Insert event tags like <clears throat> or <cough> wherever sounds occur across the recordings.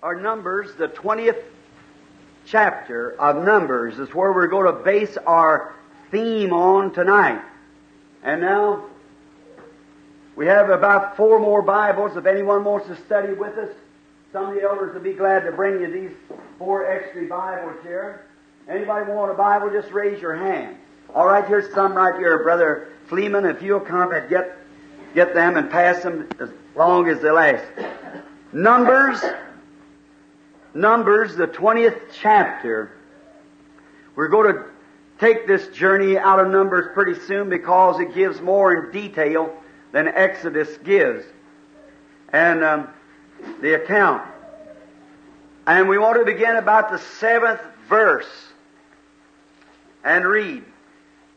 Our Numbers, the 20th chapter of Numbers, is where we're going to base our theme on tonight. And now, we have about four more Bibles. If anyone wants to study with us, some of the elders will be glad to bring you these four extra Bibles here. Anybody want a Bible, just raise your hand. All right, here's some right here, Brother Fleeman. If you'll come and get, get them and pass them as long as they last. Numbers, Numbers, the 20th chapter. We're going to take this journey out of Numbers pretty soon because it gives more in detail than Exodus gives. And um, the account. And we want to begin about the seventh verse and read.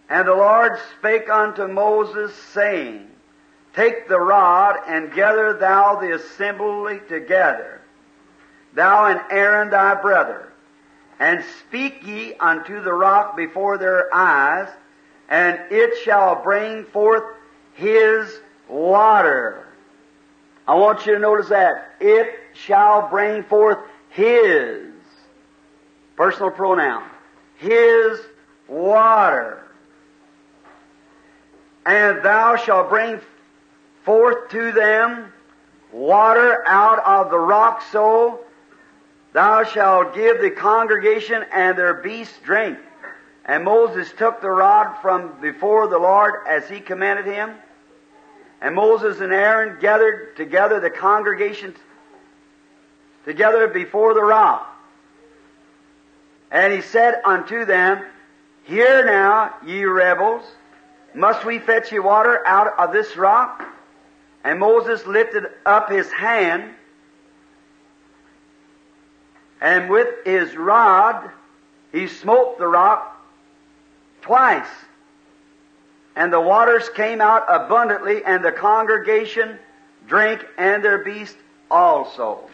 And the Lord spake unto Moses, saying, Take the rod and gather thou the assembly together thou and Aaron thy brother, and speak ye unto the rock before their eyes, and it shall bring forth his water. I want you to notice that. It shall bring forth his personal pronoun. His water. And thou shalt bring forth to them water out of the rock so Thou shalt give the congregation and their beasts drink. And Moses took the rod from before the Lord as he commanded him. And Moses and Aaron gathered together the congregation together before the rock. And he said unto them, Hear now, ye rebels, must we fetch ye water out of this rock? And Moses lifted up his hand and with his rod he smote the rock twice. And the waters came out abundantly, and the congregation drank, and their beast also.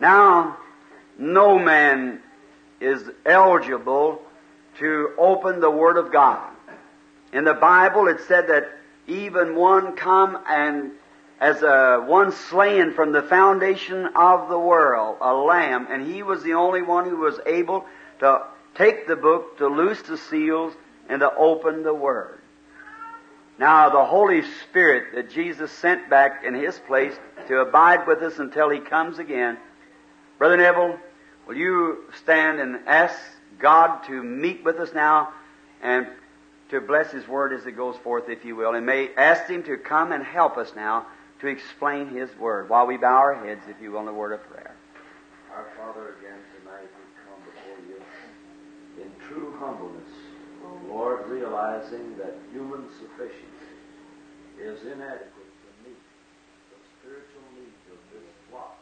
Now, no man is eligible to open the Word of God. In the Bible, it said that even one come and as a one slain from the foundation of the world, a lamb, and he was the only one who was able to take the book, to loose the seals, and to open the Word. Now, the Holy Spirit that Jesus sent back in His place to abide with us until He comes again. Brother Neville, will you stand and ask God to meet with us now and to bless His Word as it goes forth, if you will, and may ask Him to come and help us now to explain His Word while we bow our heads, if you will, in a word of prayer. Our Father, again tonight we come before you in true humbleness, Lord, realizing that human sufficiency is inadequate to meet the spiritual needs of this flock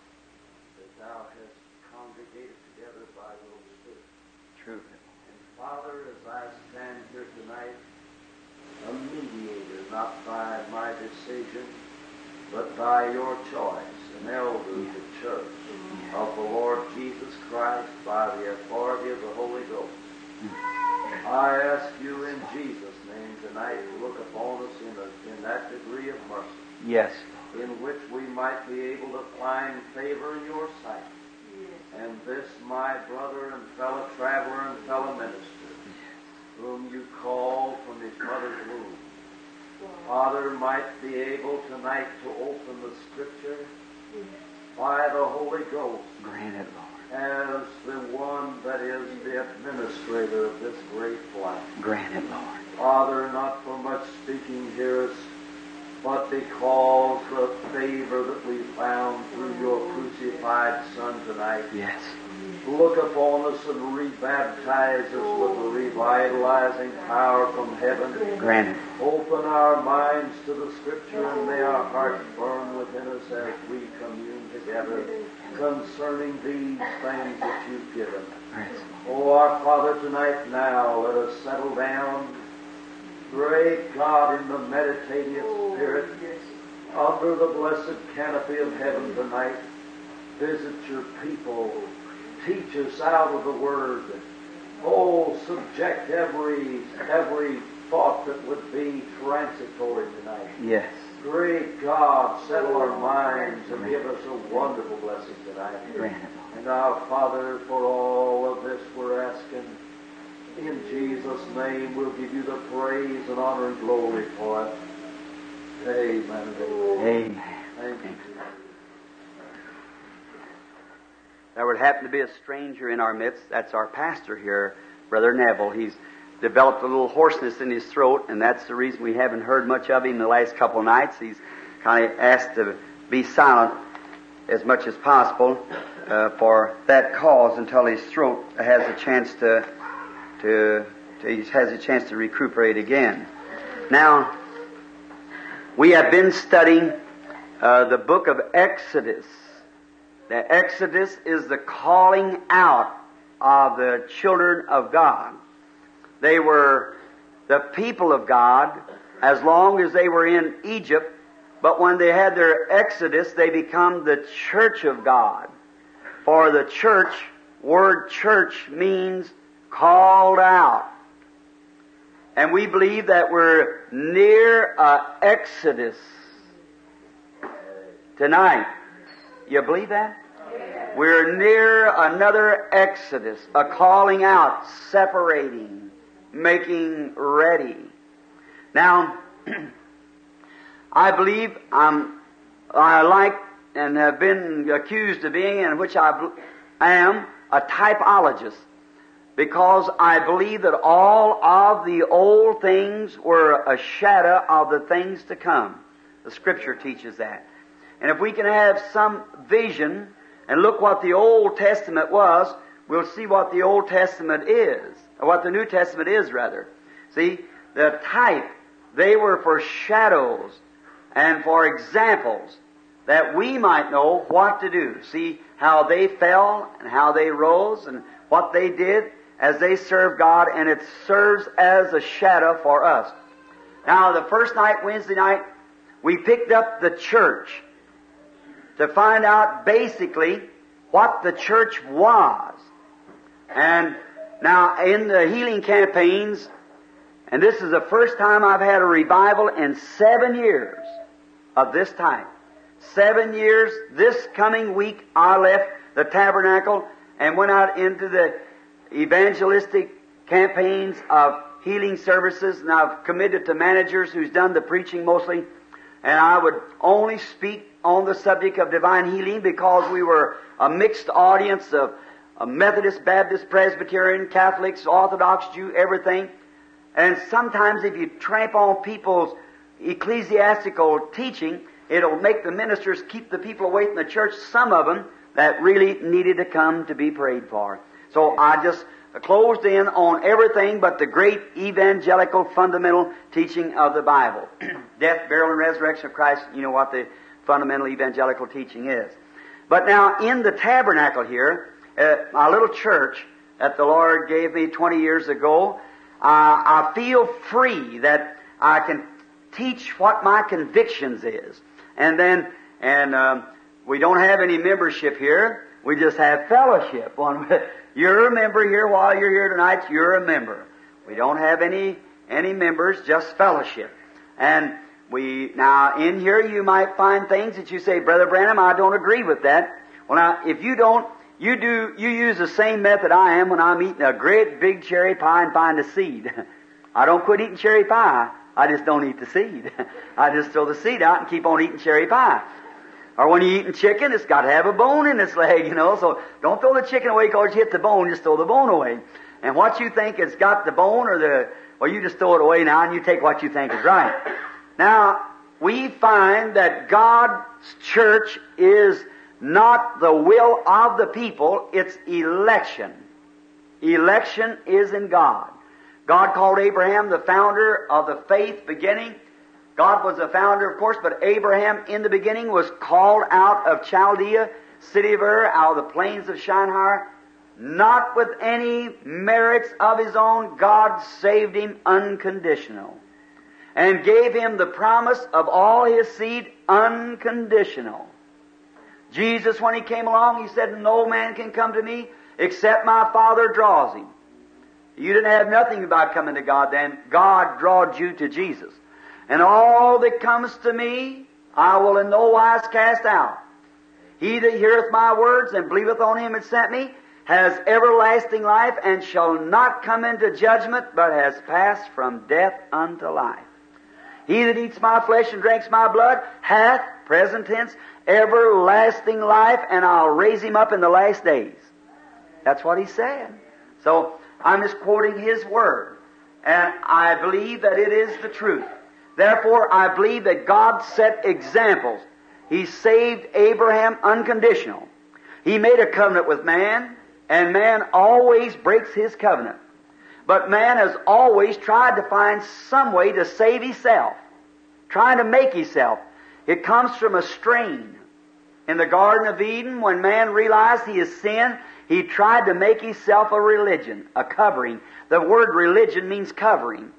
that Thou hast congregated together by your Spirit. True. And Father, as I stand here tonight, a mediator, not by my decision, but by your choice, an elder of the church of the Lord Jesus Christ by the authority of the Holy Ghost. I ask you in Jesus' name tonight to look upon us in, a, in that degree of mercy Yes. in which we might be able to find favor in your sight. And this my brother and fellow traveler and fellow minister, whom you called from his mother's womb, Father, might be able tonight to open the Scripture by the Holy Ghost Grant it, Lord. as the one that is the administrator of this great life. Grant it, Lord. Father, not for much speaking here, but because the favor that we found through your crucified Son tonight. Yes. Look upon us and rebaptize us with the revitalizing power from heaven. Grant it. Open our minds to the Scripture and may our hearts burn within us as we commune together concerning these things that you've given. Oh, our Father, tonight now, let us settle down. Great God, in the meditative spirit, under the blessed canopy of heaven tonight, visit your people. Teach us out of the Word. Oh, subject every every thought that would be transitory tonight. Yes. Great God, settle our minds and give us a wonderful blessing tonight. Lord. And our Father, for all of this we're asking, in Jesus' name we'll give you the praise and honor and glory for it. Amen. Amen. Thank you. There would happen to be a stranger in our midst. That's our pastor here, Brother Neville. He's developed a little hoarseness in his throat, and that's the reason we haven't heard much of him the last couple of nights. He's kind of asked to be silent as much as possible uh, for that cause until his throat has a chance to, to, to he has a chance to recuperate again. Now, we have been studying uh, the book of Exodus. The Exodus is the calling out of the children of God. They were the people of God as long as they were in Egypt, but when they had their Exodus, they become the church of God. For the church, word church means called out. And we believe that we're near a Exodus tonight. You believe that? We're near another Exodus, a calling out, separating, making ready. Now, <clears throat> I believe I'm, I like and have been accused of being, and which I am, a typologist. Because I believe that all of the old things were a shadow of the things to come. The scripture teaches that. And if we can have some vision and look what the Old Testament was, we'll see what the Old Testament is, or what the New Testament is, rather. See, the type, they were for shadows and for examples that we might know what to do. See how they fell and how they rose and what they did as they served God, and it serves as a shadow for us. Now, the first night, Wednesday night, we picked up the church to find out basically what the church was. And now in the healing campaigns, and this is the first time I've had a revival in seven years of this type. Seven years, this coming week I left the tabernacle and went out into the evangelistic campaigns of healing services and I've committed to managers who's done the preaching mostly and I would only speak on the subject of divine healing because we were a mixed audience of, Methodist, Baptist, Presbyterian, Catholics, Orthodox, Jew, everything. And sometimes if you tramp on people's ecclesiastical teaching, it'll make the ministers keep the people away from the church, some of them that really needed to come to be prayed for. So I just closed in on everything but the great evangelical fundamental teaching of the Bible. <clears throat> Death, burial, and resurrection of Christ, you know what the fundamental evangelical teaching is. But now in the tabernacle here, uh, my little church that the Lord gave me 20 years ago, uh, I feel free that I can teach what my convictions is. And then, and um, we don't have any membership here. We just have fellowship. <laughs> You're a member here while you're here tonight. You're a member. We don't have any any members, just fellowship. And we now in here you might find things that you say, Brother Branham, I don't agree with that. Well, now if you don't, you do you use the same method I am when I'm eating a great big cherry pie and find a seed. <laughs> I don't quit eating cherry pie. I just don't eat the seed. <laughs> I just throw the seed out and keep on eating cherry pie. Or when you're eating chicken, it's got to have a bone in its leg, you know. So don't throw the chicken away because you hit the bone. Just throw the bone away. And what you think has got the bone or the, well, you just throw it away now and you take what you think is right. Now, we find that God's church is not the will of the people, it's election. Election is in God. God called Abraham the founder of the faith beginning. God was the founder, of course, but Abraham in the beginning was called out of Chaldea, city of Ur, out of the plains of Shinar, not with any merits of his own. God saved him unconditional and gave him the promise of all his seed unconditional. Jesus, when he came along, he said, No man can come to me except my Father draws him. You didn't have nothing about coming to God then. God drawed you to Jesus. And all that comes to me, I will in no wise cast out. He that heareth my words and believeth on him that sent me has everlasting life and shall not come into judgment, but has passed from death unto life. He that eats my flesh and drinks my blood hath, present tense, everlasting life, and I'll raise him up in the last days. That's what he said. So I'm just quoting his word. And I believe that it is the truth. Therefore, I believe that God set examples. He saved Abraham unconditional. He made a covenant with man, and man always breaks his covenant. But man has always tried to find some way to save himself, trying to make himself. It comes from a strain. In the Garden of Eden, when man realized he has sinned, he tried to make himself a religion, a covering. The word religion means covering.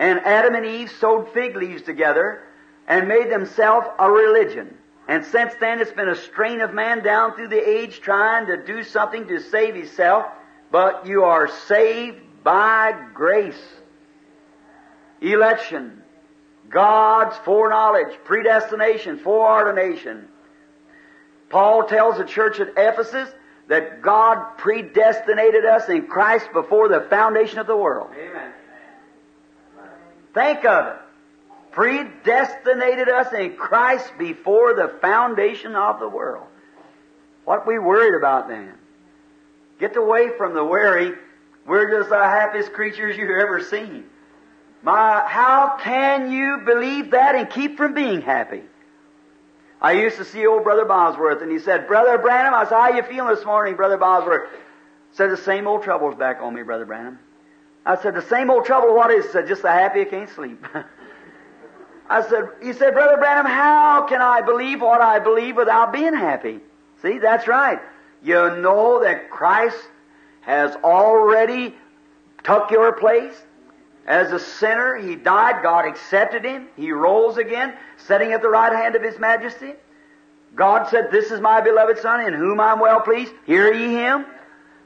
And Adam and Eve sewed fig leaves together and made themselves a religion. And since then it's been a strain of man down through the age trying to do something to save himself, but you are saved by grace. Election. God's foreknowledge, predestination, foreordination. Paul tells the church at Ephesus that God predestinated us in Christ before the foundation of the world. Amen. Think of it. Predestinated us in Christ before the foundation of the world. What we worried about then? Get away from the worry. We're just the happiest creatures you've ever seen. My, how can you believe that and keep from being happy? I used to see old Brother Bosworth, and he said, Brother Branham, I said, how you feeling this morning, Brother Bosworth? Said, the same old trouble's back on me, Brother Branham. I said, the same old trouble, what is? Said, just the happy can't sleep. <laughs> I said, he said, Brother Branham, how can I believe what I believe without being happy? See, that's right. You know that Christ has already took your place. As a sinner, He died, God accepted Him, He rose again, sitting at the right hand of His majesty. God said, This is my beloved Son, in whom I'm well pleased. Hear ye Him.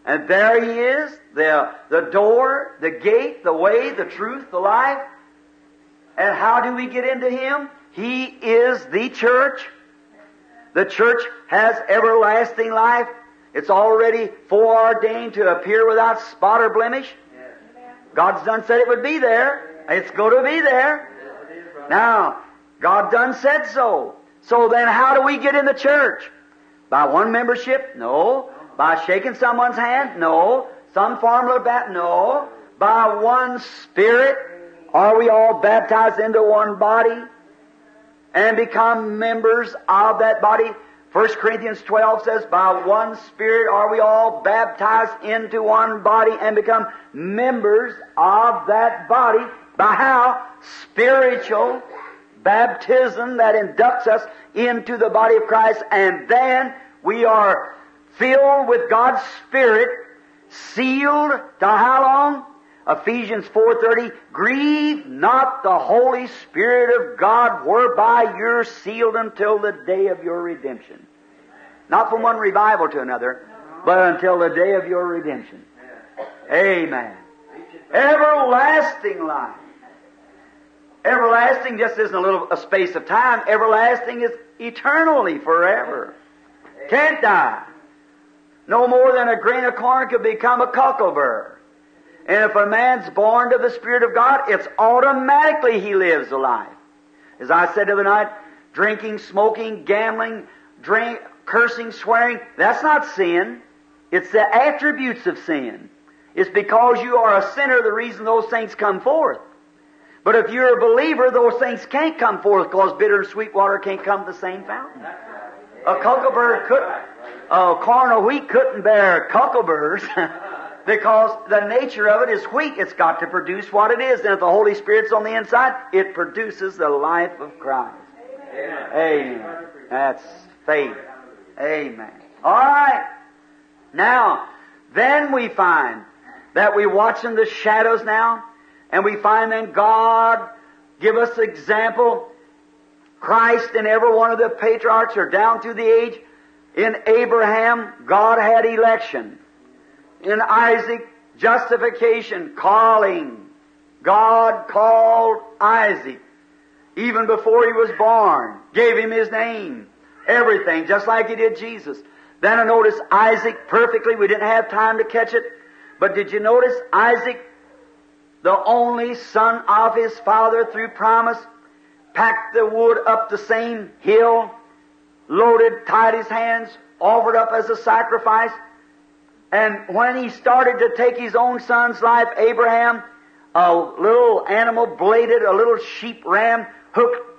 And there He is, the, the door, the gate, the way, the truth, the life. And how do we get into Him? He is the church. The church has everlasting life. It's already foreordained to appear without spot or blemish. God's done said it would be there. It's going to be there. Now, God done said so. So then how do we get in the church? By one membership? No. By shaking someone's hand? No. Some formula of that? No. By one spirit? Are we all baptized into one body? And become members of that body? 1 Corinthians 12 says, By one Spirit are we all baptized into one body and become members of that body. By how? Spiritual baptism that inducts us into the body of Christ, and then we are filled with God's Spirit, sealed to how long? Ephesians 4:30 Grieve not the Holy Spirit of God whereby you're sealed until the day of your redemption. Not from one revival to another, but until the day of your redemption. Amen. Everlasting life. Everlasting just isn't a little a space of time. Everlasting is eternally, forever. Can't die. No more than a grain of corn could become a cockleburr. And if a man's born to the Spirit of God, it's automatically he lives a life. As I said the other night, drinking, smoking, gambling, drink, cursing, swearing, that's not sin. It's the attributes of sin. It's because you are a sinner the reason those things come forth. But if you're a believer, those things can't come forth because bitter and sweet water can't come the same fountain. A cockleburr could, a corn of wheat couldn't bear cockleburrs <laughs> because the nature of it is wheat. It's got to produce what it is. And if the Holy Spirit's on the inside, it produces the life of Christ. Amen. Amen. That's faith. Amen. All right. Now, then we find that we're watching the shadows now, and we find then God give us example. Christ and every one of the patriarchs are down through the age. In Abraham, God had election. In Isaac, justification, calling. God called Isaac. even before he was born, gave him his name, everything, just like he did Jesus. Then I noticed Isaac perfectly. We didn't have time to catch it. But did you notice Isaac, the only son of his father through promise, packed the wood up the same hill, loaded, tied his hands, offered up as a sacrifice. And when he started to take his own son's life, Abraham, a little animal bladed, a little sheep ram hooked,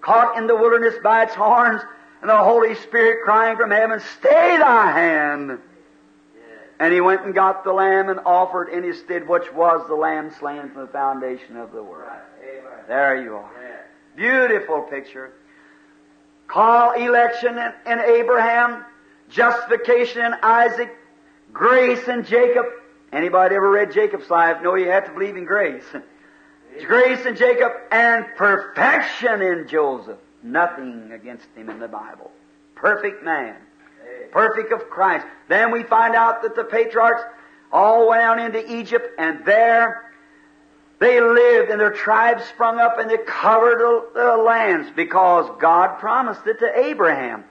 caught in the wilderness by its horns, and the Holy Spirit crying from heaven, Stay thy hand! And he went and got the lamb and offered in his stead, which was the lamb slain from the foundation of the world. There you are. Beautiful picture. Call election in, in Abraham, justification in Isaac, grace in Jacob. Anybody ever read Jacob's life No, you have to believe in grace. <laughs> grace in Jacob and perfection in Joseph. Nothing against him in the Bible. Perfect man. Perfect of Christ. Then we find out that the patriarchs all went out into Egypt and there they lived and their tribes sprung up and they covered the, lands because God promised it to Abraham.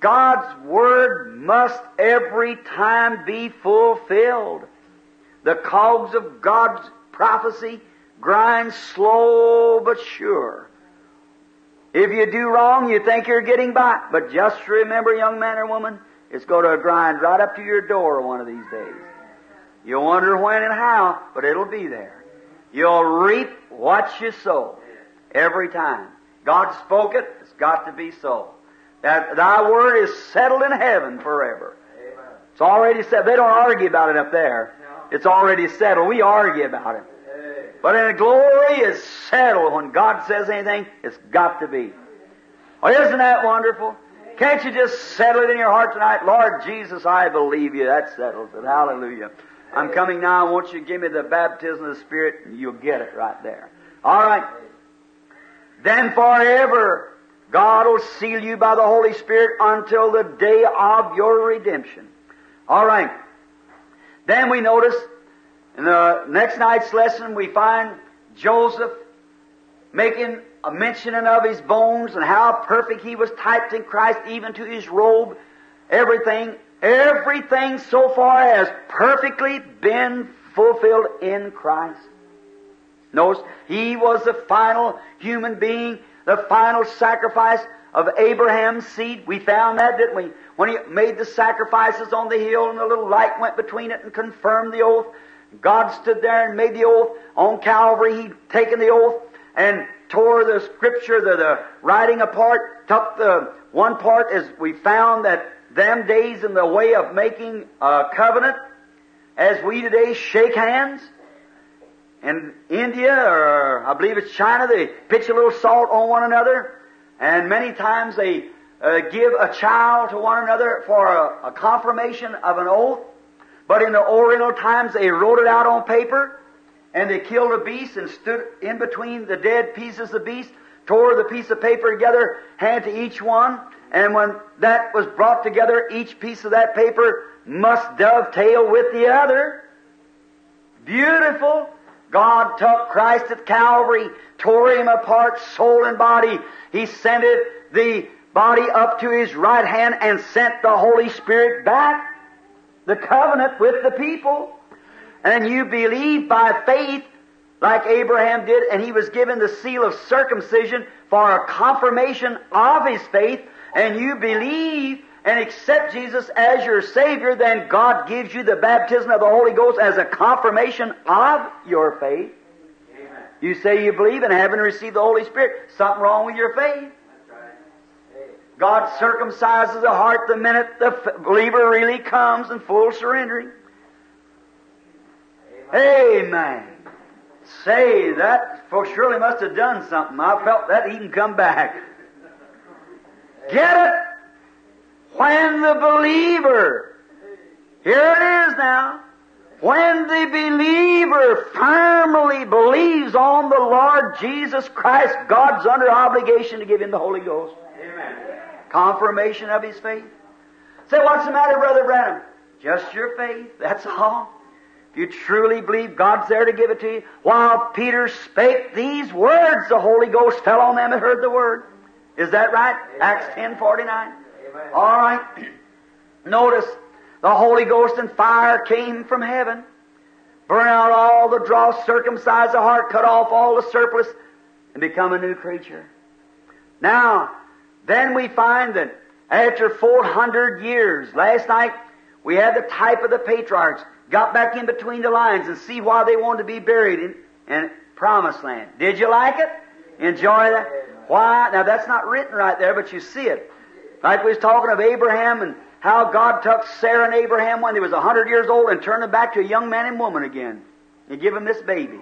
God's word must every time be fulfilled. The cogs of God's prophecy grind slow but sure. If you do wrong, you think you're getting by. But just remember, young man or woman, it's going to grind right up to your door one of these days. You'll wonder when and how, but it'll be there. You'll reap what you sow every time. God spoke it, it's got to be so. That thy word is settled in heaven forever. It's already said. They don't argue about it up there. It's already settled. We argue about it. But in glory is settled. When God says anything, it's got to be. Oh, isn't that wonderful? Can't you just settle it in your heart tonight? Lord Jesus, I believe you. That settles it. Hallelujah. I'm coming now. I want you to give me the baptism of the Spirit, and you'll get it right there. All right. Then forever, God will seal you by the Holy Spirit until the day of your redemption. All right. Then we notice in the next night's lesson, we find Joseph making a mentioning of his bones and how perfect he was typed in Christ, even to his robe. Everything, everything so far has perfectly been fulfilled in Christ. Notice, he was the final human being, the final sacrifice of Abraham's seed. We found that, didn't we? When he made the sacrifices on the hill and the little light went between it and confirmed the oath. God stood there and made the oath. On Calvary, He'd taken the oath and tore the scripture, the, the writing apart, took the one part as we found that them days in the way of making a covenant, as we today shake hands. In India, or I believe it's China, they pitch a little salt on one another, and many times they uh, give a child to one another for a, a confirmation of an oath. But in the Oriental times, they wrote it out on paper, and they killed a beast and stood in between the dead pieces of the beast, tore the piece of paper together, hand to each one, and when that was brought together, each piece of that paper must dovetail with the other. Beautiful. God took Christ at Calvary, tore him apart, soul and body. He sent it, the body up to his right hand and sent the Holy Spirit back the covenant with the people. And you believe by faith, like Abraham did, and he was given the seal of circumcision for a confirmation of his faith, and you believe and accept Jesus as your Savior, then God gives you the baptism of the Holy Ghost as a confirmation of your faith. Amen. You say you believe and haven't received the Holy Spirit. Something wrong with your faith. God circumcises the heart the minute the believer really comes in full surrendering. Amen. Amen. Say that for surely must have done something. I felt that he can come back. Get it? When the believer, here it is now, when the believer firmly believes on the Lord Jesus Christ, God's under obligation to give him the Holy Ghost. Amen. Confirmation of his faith. Say, what's the matter, Brother Branham? Just your faith, that's all. if you truly believe God's there to give it to you, while Peter spake these words, the Holy Ghost fell on them and heard the word. Is that right? Amen. Acts ten forty nine. Amen. All right. <clears throat> Notice the Holy Ghost and fire came from heaven, burn out all the dross, circumcise the heart, cut off all the surplus, and become a new creature. Now, then we find that after 400 years, last night we had the type of the patriarchs, got back in between the lines and see why they wanted to be buried in, in promised land. Did you like it? Enjoy that? Why? Now that's not written right there, but you see it. Like we was talking of Abraham and how God took Sarah and Abraham when they was a hundred years old and turned them back to a young man and woman again and give them this baby.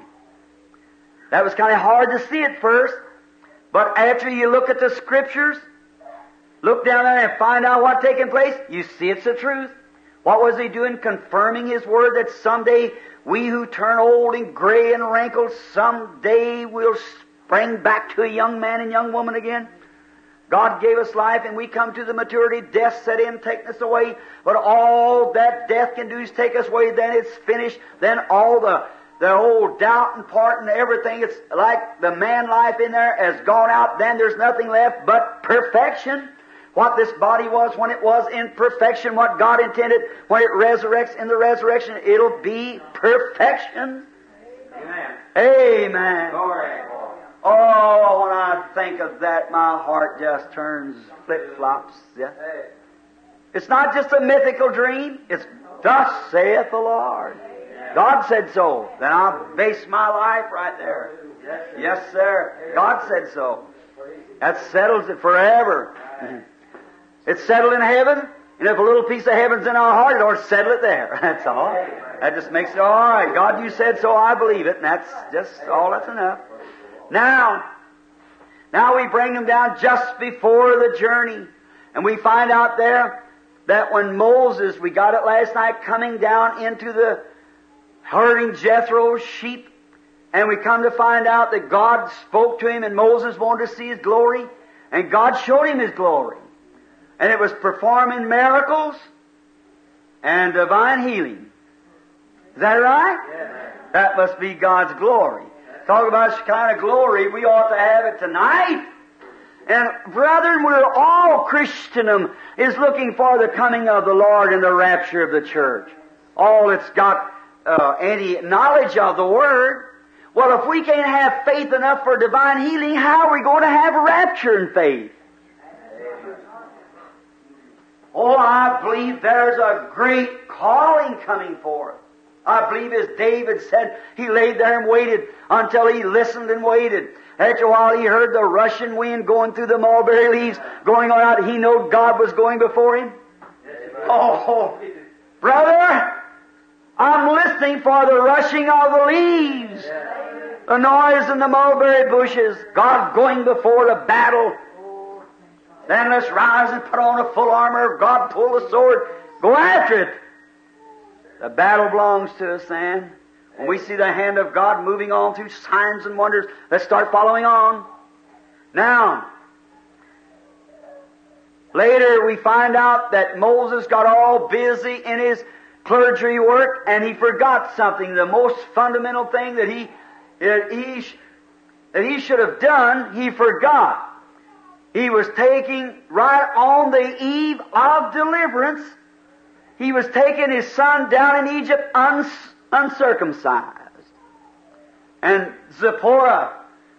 That was kind of hard to see at first, but after you look at the scriptures, look down there and find out what's taking place, you see it's the truth. What was he doing? Confirming his word that someday we who turn old and gray and wrinkled, someday will spring back to a young man and young woman again. God gave us life and we come to the maturity, death set in, taking us away. But all that death can do is take us away, then it's finished. Then all the, the old doubt and part and everything, it's like the man life in there has gone out, then there's nothing left but perfection. What this body was when it was in perfection, what God intended when it resurrects in the resurrection, it'll be perfection. Amen. Amen. Glory. Oh, when I think of that, my heart just turns flip flops. Yeah. It's not just a mythical dream. It's thus saith the Lord. God said so. Then I'll base my life right there. Yes, sir. God said so. That settles it forever. <laughs> It's settled in heaven, and if a little piece of heaven's in our heart, it'll settle it there. <laughs> That's all. That just makes it all right. God, you said so, I believe it, and that's just all that's enough. Now, now we bring them down just before the journey, and we find out there that when Moses, we got it last night, coming down into the herding Jethro's sheep, and we come to find out that God spoke to him, and Moses wanted to see his glory, and God showed him his glory. And it was performing miracles and divine healing. Is that right? That must be God's glory. Talk about this kind of glory, we ought to have it tonight. And brethren, we're all Christendom is looking for the coming of the Lord and the rapture of the church. All that's got uh, any knowledge of the Word. Well, if we can't have faith enough for divine healing, how are we going to have rapture in faith? Oh, I believe there's a great calling coming forth. I believe as David said, he laid there and waited until he listened and waited. After a while he heard the rushing wind going through the mulberry leaves, going on out. He knew God was going before him. Oh, brother, I'm listening for the rushing of the leaves, the noise in the mulberry bushes, God going before the battle. Then let's rise and put on a full armor of God, pull the sword, go after it. The battle belongs to us then. When we see the hand of God moving on through signs and wonders, let's start following on. Now, later we find out that Moses got all busy in his clergy work and he forgot something, the most fundamental thing that he, that he, that he should have done, he forgot. He was taking, right on the eve of deliverance, he was taking his son down in Egypt uns, uncircumcised. And Zipporah,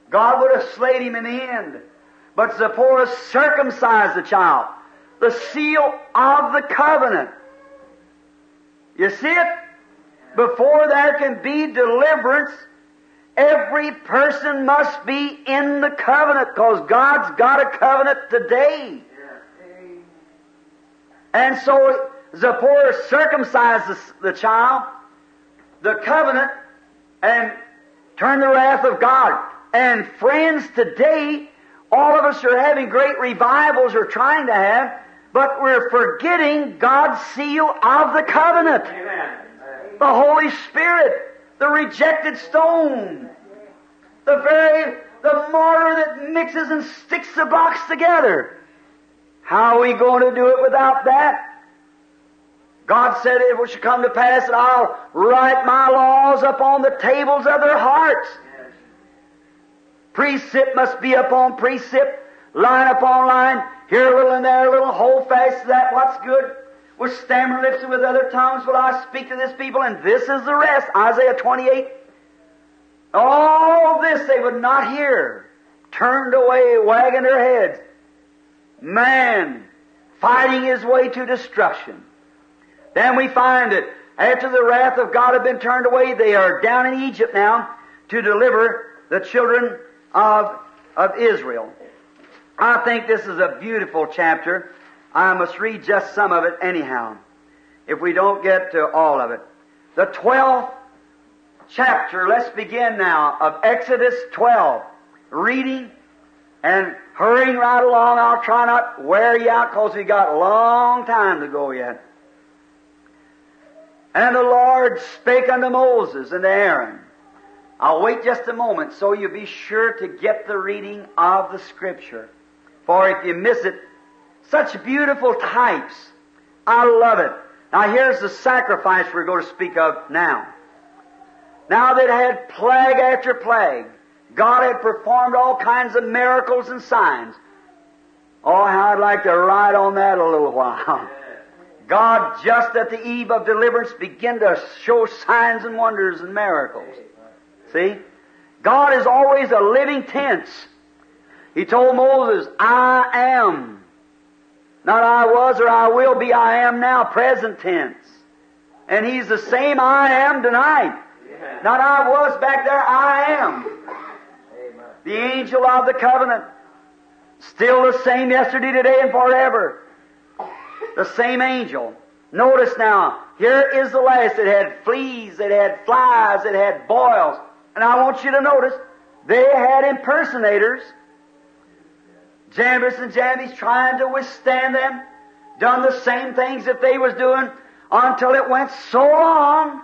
God would have slayed him in the end. But Zipporah circumcised the child, the seal of the covenant. You see it? Before there can be deliverance, every person must be in the covenant because God's got a covenant today. And so Zipporah circumcised the, the child, the covenant, and turned the wrath of God. And friends, today, all of us are having great revivals or trying to have, but we're forgetting God's seal of the covenant. Amen. The Holy Spirit, the rejected stone, the very, the mortar that mixes and sticks the blocks together. How are we going to do it without that? God said it should come to pass that I'll write my laws upon the tables of their hearts. Precept must be upon precept, line upon line, here a little and there a little, hold fast to that what's good. With stammering lips and with other tongues will I speak to this people, and this is the rest. Isaiah 28. All this they would not hear. Turned away, wagging their heads. Man, fighting his way to destruction. Then we find that after the wrath of God had been turned away, they are down in Egypt now to deliver the children of, of Israel. I think this is a beautiful chapter. I must read just some of it anyhow, if we don't get to all of it. The 12th chapter, let's begin now, of Exodus 12. Reading and hurrying right along. I'll try not wear you out because we got a long time to go yet. And the Lord spake unto Moses and to Aaron. I'll wait just a moment so you'll be sure to get the reading of the Scripture. For if you miss it, such beautiful types. I love it. Now here's the sacrifice we're going to speak of now. Now that had plague after plague, God had performed all kinds of miracles and signs. Oh, how I'd like to ride on that a little while. <laughs> God, just at the eve of deliverance, began to show signs and wonders and miracles. See? God is always a living tense. He told Moses, I am. Not I was or I will be, I am now, present tense. And He's the same I am tonight. Not I was back there, I am. The angel of the covenant. Still the same yesterday, today, and forever. The same angel. Notice now, here is the last. It had fleas, it had flies, it had boils. And I want you to notice, they had impersonators. Jambres and Jannes trying to withstand them. Done the same things that they was doing until it went so long.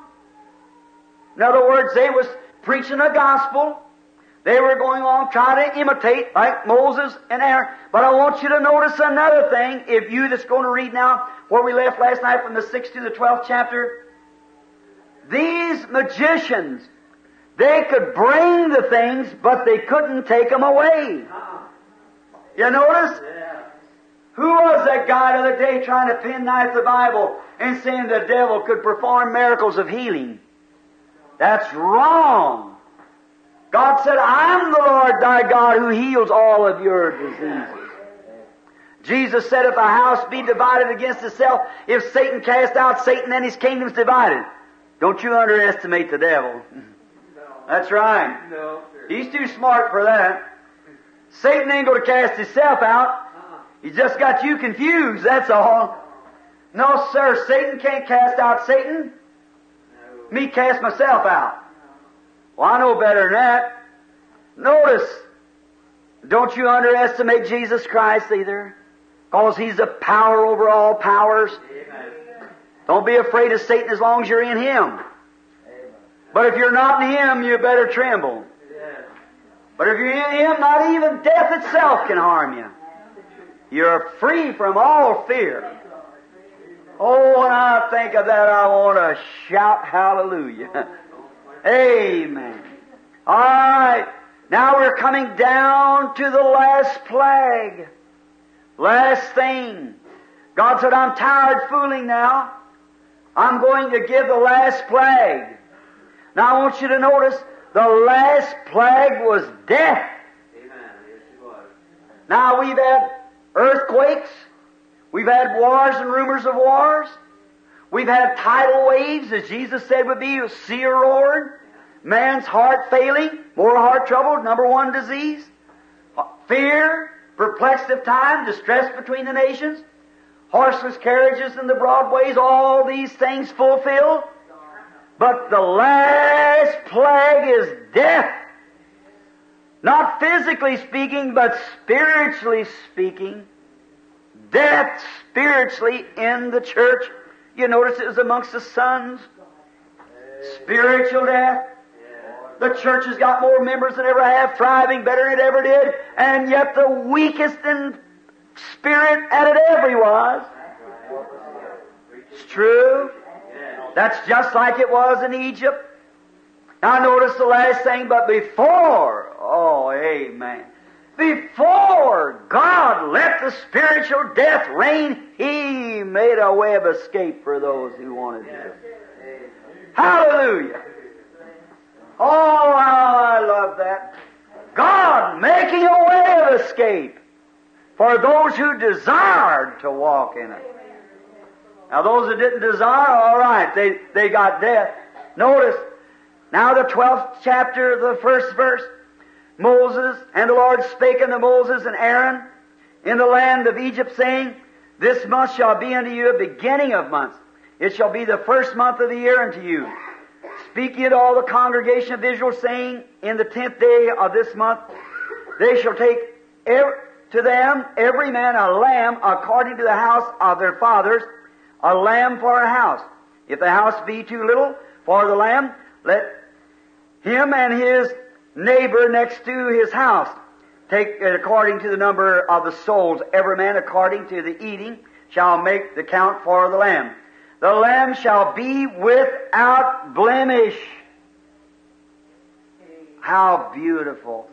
In other words, they was preaching a gospel. They were going on trying to imitate like Moses and Aaron. But I want you to notice another thing. If you that's going to read now where we left last night from the 6th to the 12th chapter. These magicians, they could bring the things, but they couldn't take them away. You notice? Who was that guy the other day trying to penknife the Bible and saying the devil could perform miracles of healing? That's wrong. God said, I'm the Lord thy God who heals all of your diseases. Jesus said, if a house be divided against itself, if Satan cast out Satan, then his kingdom's divided. Don't you underestimate the devil. That's right. No. He's too smart for that. Satan ain't going to cast himself out. He just got you confused, that's all. No, sir, Satan can't cast out Satan. Me cast myself out. Well, I know better than that. Notice, don't you underestimate Jesus Christ either. Because He's the power over all powers. Don't be afraid of Satan as long as you're in Him. But if you're not in Him, you better tremble. But if you're in Him, not even death itself can harm you. You're free from all fear. Oh, when I think of that, I want to shout hallelujah. <laughs> Amen. All right. Now we're coming down to the last plague. Last thing. God said, I'm tired fooling now. I'm going to give the last plague. Now I want you to notice the last plague was death. Amen. Yes, it was. Now we've had earthquakes. We've had wars and rumors of wars. We've had tidal waves, as Jesus said would be, sea roaring. Man's heart failing, more heart trouble, number one disease. Uh, fear, perplexed of time, distress between the nations. Horseless carriages in the broadways, all these things fulfilled. But the last plague is death. Not physically speaking, but spiritually speaking. Death spiritually in the church. You notice it was amongst the sons. Spiritual death. The church has got more members than ever have, thriving better than it ever did, and yet the weakest in spirit at it ever was. It's true. That's just like it was in Egypt. Now notice the last thing, but before, oh, amen. Before God let the spiritual death reign, He made a way of escape for those who wanted to. Hallelujah. Oh, I love that. God making a way of escape for those who desired to walk in it. Now those that didn't desire, all right, they, they got death. Notice, now the 12th chapter, the first verse, Moses, and the Lord spake unto Moses and Aaron in the land of Egypt, saying, This month shall be unto you a beginning of months. It shall be the first month of the year unto you. Speak ye to all the congregation of Israel, saying, In the tenth day of this month they shall take every, to them every man a lamb according to the house of their fathers, a lamb for a house. If the house be too little for the lamb, let him and his neighbor next to his house take it according to the number of the souls. Every man according to the eating shall make the count for the lamb. The lamb shall be without blemish. How beautiful.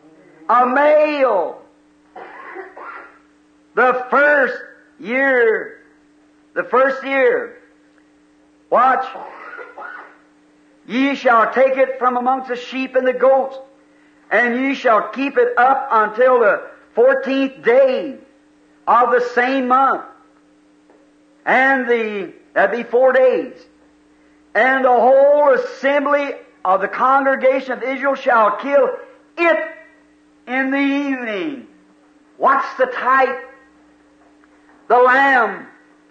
A male. The first year. The first year. Watch. Ye shall take it from amongst the sheep and the goats, and ye shall keep it up until the fourteenth day of the same month. And the That'd be four days. And the whole assembly of the congregation of Israel shall kill it in the evening. What's the type? The Lamb,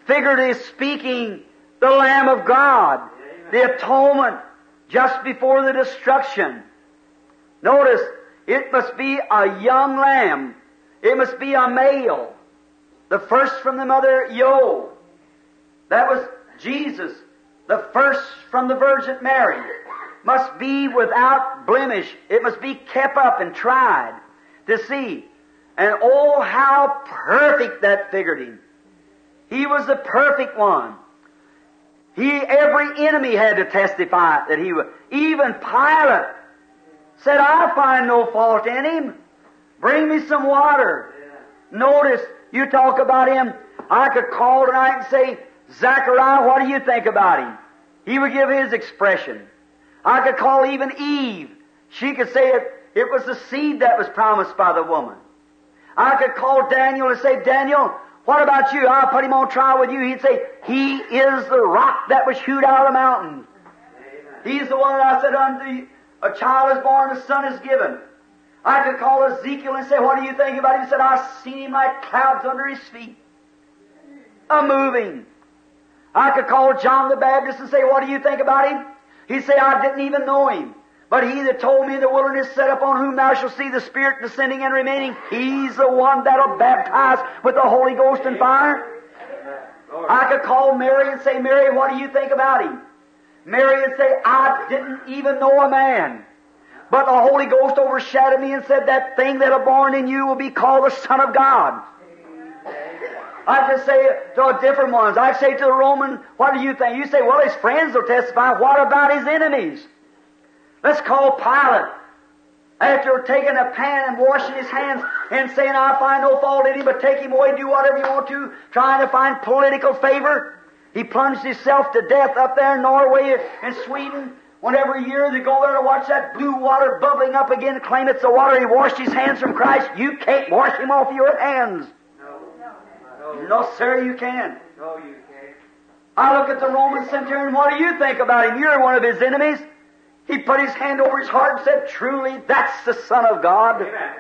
figuratively speaking, the Lamb of God, the atonement just before the destruction. Notice, it must be a young lamb. It must be a male. The first from the mother Yo. That was Jesus, the first from the Virgin Mary, must be without blemish. It must be kept up and tried to see. And oh, how perfect that figured him. He was the perfect one. He, every enemy had to testify that he was. Even Pilate said, I find no fault in him. Bring me some water. Notice, you talk about him. I could call tonight and say, Zachariah, what do you think about him? He would give his expression. I could call even Eve. She could say it, it was the seed that was promised by the woman. I could call Daniel and say, Daniel, what about you? I'll put him on trial with you. He'd say, He is the rock that was hewed out of the mountain. He's the one that I said unto you, a child is born, a son is given. I could call Ezekiel and say, What do you think about him? He said, I see him like clouds under his feet. A moving. I could call John the Baptist and say, What do you think about him? He'd say, I didn't even know him. But he that told me in the wilderness set upon whom thou shalt see the Spirit descending and remaining, he's the one that'll baptize with the Holy Ghost and fire. I could call Mary and say, Mary, what do you think about him? Mary would say, I didn't even know a man. But the Holy Ghost overshadowed me and said, that thing that'll born in you will be called the Son of God. I could say to different ones. I say to the Roman, what do you think? You say, well, his friends will testify. What about his enemies? Let's call Pilate. After taking a pan and washing his hands and saying, I find no fault in him, but take him away, do whatever you want to, trying to find political favor. He plunged himself to death up there in Norway and Sweden. Whenever year they go there to watch that blue water bubbling up again, claim it's the water he washed his hands from Christ. You can't wash him off your hands. No, sir, you can't. No, you can't. I look at the Roman centurion. What do you think about him? You're one of his enemies. He put his hand over his heart and said, Truly, that's the Son of God. Amen.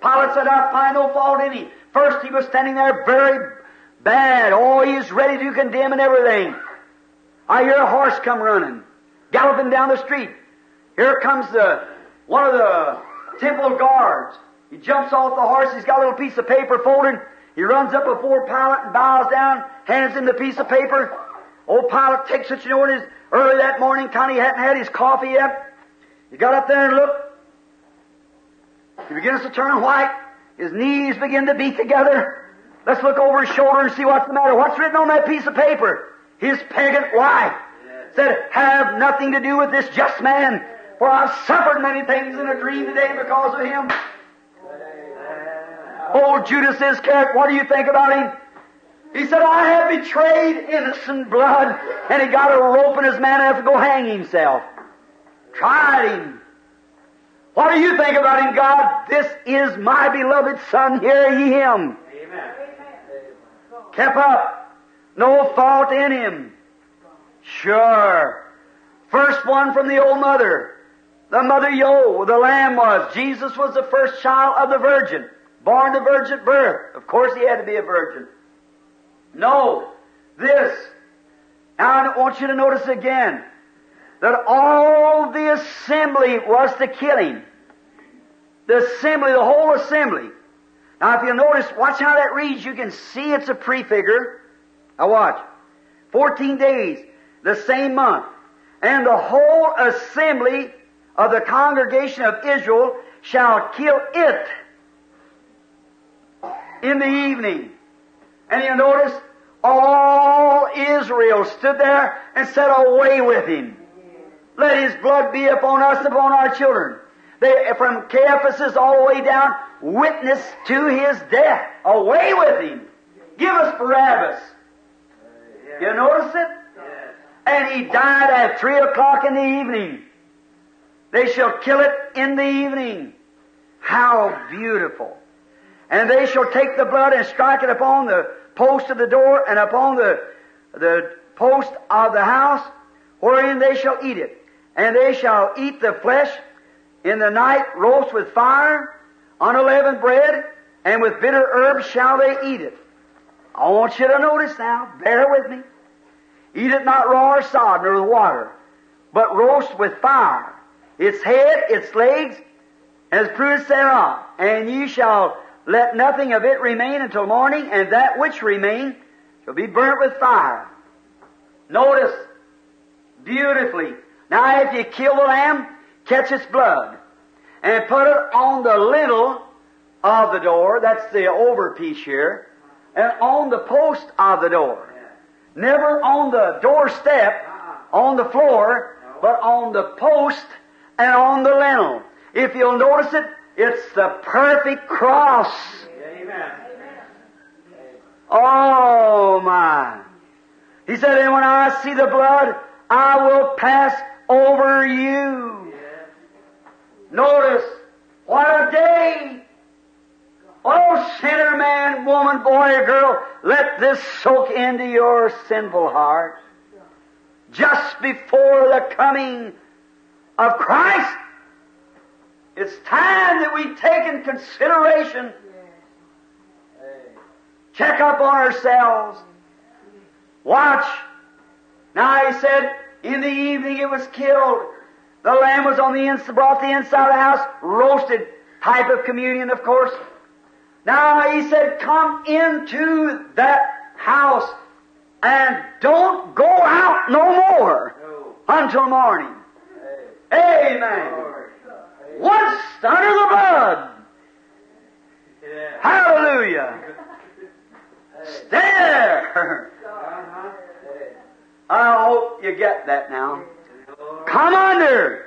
Pilate said, I find no fault in him. First, he was standing there very bad. Oh, he's ready to condemn and everything. I hear a horse come running, galloping down the street. Here comes the one of the temple guards. He jumps off the horse. He's got a little piece of paper folded. He runs up before Pilate and bows down, hands him the piece of paper. Old Pilate takes it, you know, his, early that morning, of hadn't had his coffee yet. He got up there and looked. He begins to turn white. His knees begin to beat together. Let's look over his shoulder and see what's the matter. What's written on that piece of paper? his pagan wife, said, Have nothing to do with this just man, for I've suffered many things in a dream today because of him. Old Judas Iscariot, what do you think about him? He said, I have betrayed innocent blood. And he got a rope in his man and had to go hang himself. Tried him. What do you think about him, God? This is my beloved Son, hear ye him. Kept up. No fault in him. Sure. First one from the old mother. The mother Yo, the lamb was. Jesus was the first child of the virgin. Born to virgin birth. Of course he had to be a virgin. No. This. Now I want you to notice again that all the assembly was to kill him. The assembly, the whole assembly. Now if you notice, watch how that reads. You can see it's a prefigure. Now watch. 14 days, the same month. And the whole assembly of the congregation of Israel shall kill it in the evening. And you notice all Israel stood there and said, Away with him. Let his blood be upon us upon our children. They, from Caiaphas all the way down, witness to his death. Away with him. Give us Barabbas. You notice it? And he died at three o'clock in the evening. They shall kill it in the evening. How beautiful. And they shall take the blood and strike it upon the post of the door and upon the, the post of the house, wherein they shall eat it. And they shall eat the flesh in the night, roast with fire, unleavened bread, and with bitter herbs shall they eat it. I want you to notice now, bear with me. Eat it not raw or sodden or with water, but roast with fire. Its head, its legs, as bruise thereof. And ye shall let nothing of it remain until morning, and that which remain shall be burnt with fire. Notice, beautifully. Now if you kill the lamb, catch its blood, and put it on the lintel of the door, that's the over piece here, and on the post of the door. Never on the doorstep, on the floor, but on the post and on the lintel. If you'll notice it, it's the perfect cross. Amen. Oh my. He said, and when I see the blood, I will pass over you. Notice, what a day. Oh, sinner, man, woman, boy, or girl, let this soak into your sinful heart. Just before the coming of Christ, it's time that we take in consideration, check up on ourselves, watch. Now he said, in the evening it was killed. The lamb was on the inside, brought the inside of the house, roasted, type of communion, of course. Now he said, come into that house and don't go out no more until morning. Amen. Once under the blood. Hallelujah. Stay there. I hope you get that now. Come under.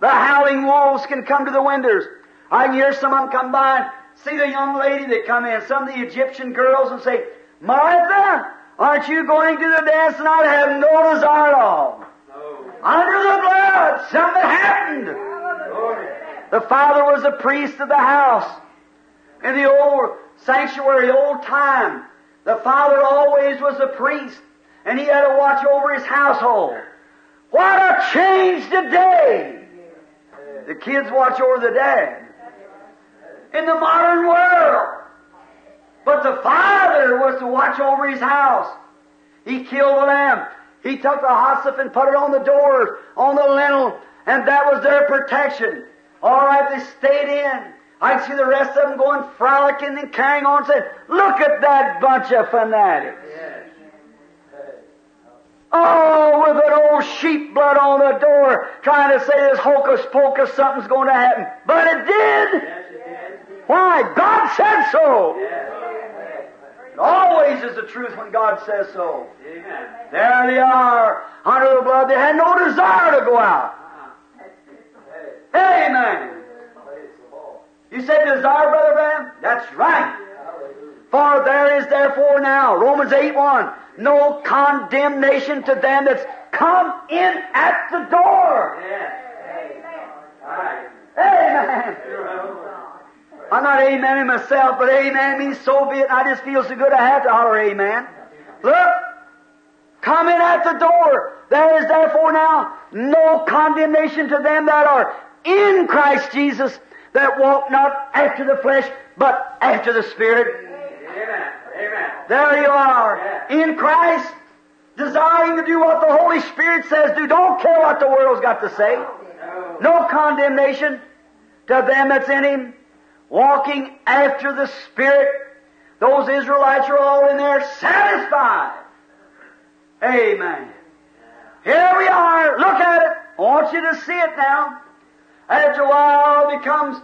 The howling wolves can come to the windows. I can hear some of them come by and see the young lady that come in, some of the Egyptian girls, and say, Martha, aren't you going to the dance tonight? I have no desire at all. Under the blood, something happened. The father was a priest of the house. In the old sanctuary, old time, the father always was a priest, and he had to watch over his household. What a change today! The kids watch over the dad. In the modern world. But the father was to watch over his house. He killed the lamb. He took the hyssop and put it on the doors, on the lintel, and that was their protection. All right, they stayed in. I see the rest of them going frolicking and carrying on, saying, "Look at that bunch of fanatics." Oh, with an old sheep blood on the door, trying to say this hocus pocus, something's going to happen. But it did. Why? God said so. It always is the truth when God says so. Amen. There they are, under the blood. They had no desire to go out. Amen. You said desire, Brother Branham? That's right. For there is therefore now, Romans 8 1, no condemnation to them that's come in at the door. Right. Amen. I'm not amening myself, but amen means so be it. I just feel so good I have to holler amen. Look, come in at the door. There is therefore now no condemnation to them that are in Christ Jesus, that walk not after the flesh, but after the Spirit. Amen. Amen. There you are, in Christ, desiring to do what the Holy Spirit says do. Don't care what the world's got to say. No. No condemnation to them that's in Him, walking after the Spirit. Those Israelites are all in there satisfied. Amen. Here we are. Look at it. I want you to see it now. After a while, it becomes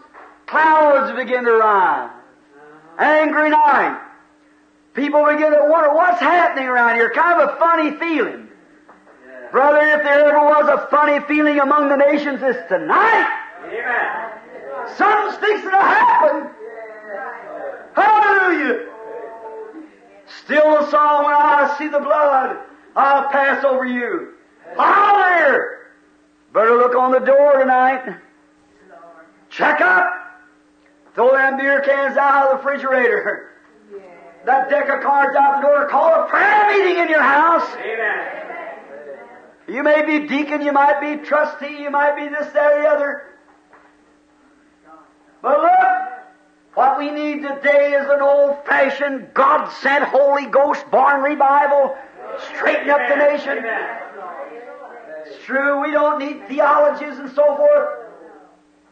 clouds begin to rise. Angry night. People begin to wonder what's happening around here. Kind of a funny feeling. Brother, if there ever was a funny feeling among the nations, it's tonight. Amen. Something's fixing to happen. Hallelujah. Still the song, when I see the blood, I'll pass over you. Hallelujah. Better look on the door tonight. Check up. Throw them beer cans out of the refrigerator. <laughs> That deck of cards out the door. Call a prayer meeting in your house. Amen. You may be deacon, you might be trustee, you might be this, that, or the other. But look, what we need today is an old-fashioned, God-sent Holy Ghost-born revival. Straighten up the nation. It's true, we don't need theologies and so forth.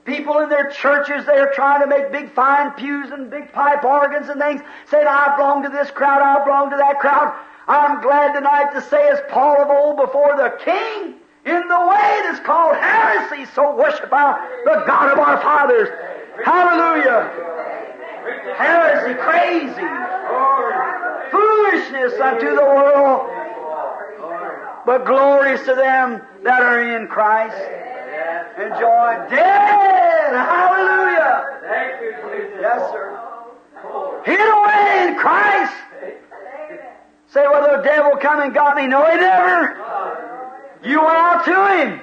People in their churches, they're trying to make big fine pews and big pipe organs and things, saying, I belong to this crowd, I belong to that crowd. I'm glad tonight to say, as Paul of old before the king, in the way that's called heresy, so worship I the God of our fathers. Hallelujah. Heresy, crazy, foolishness unto the world, but glories to them that are in Christ. Enjoy dead. Hallelujah. Thank you, Jesus. Yes, sir. Hid away in Christ. Say, well, the devil come and got me. No, he never. You went out to him.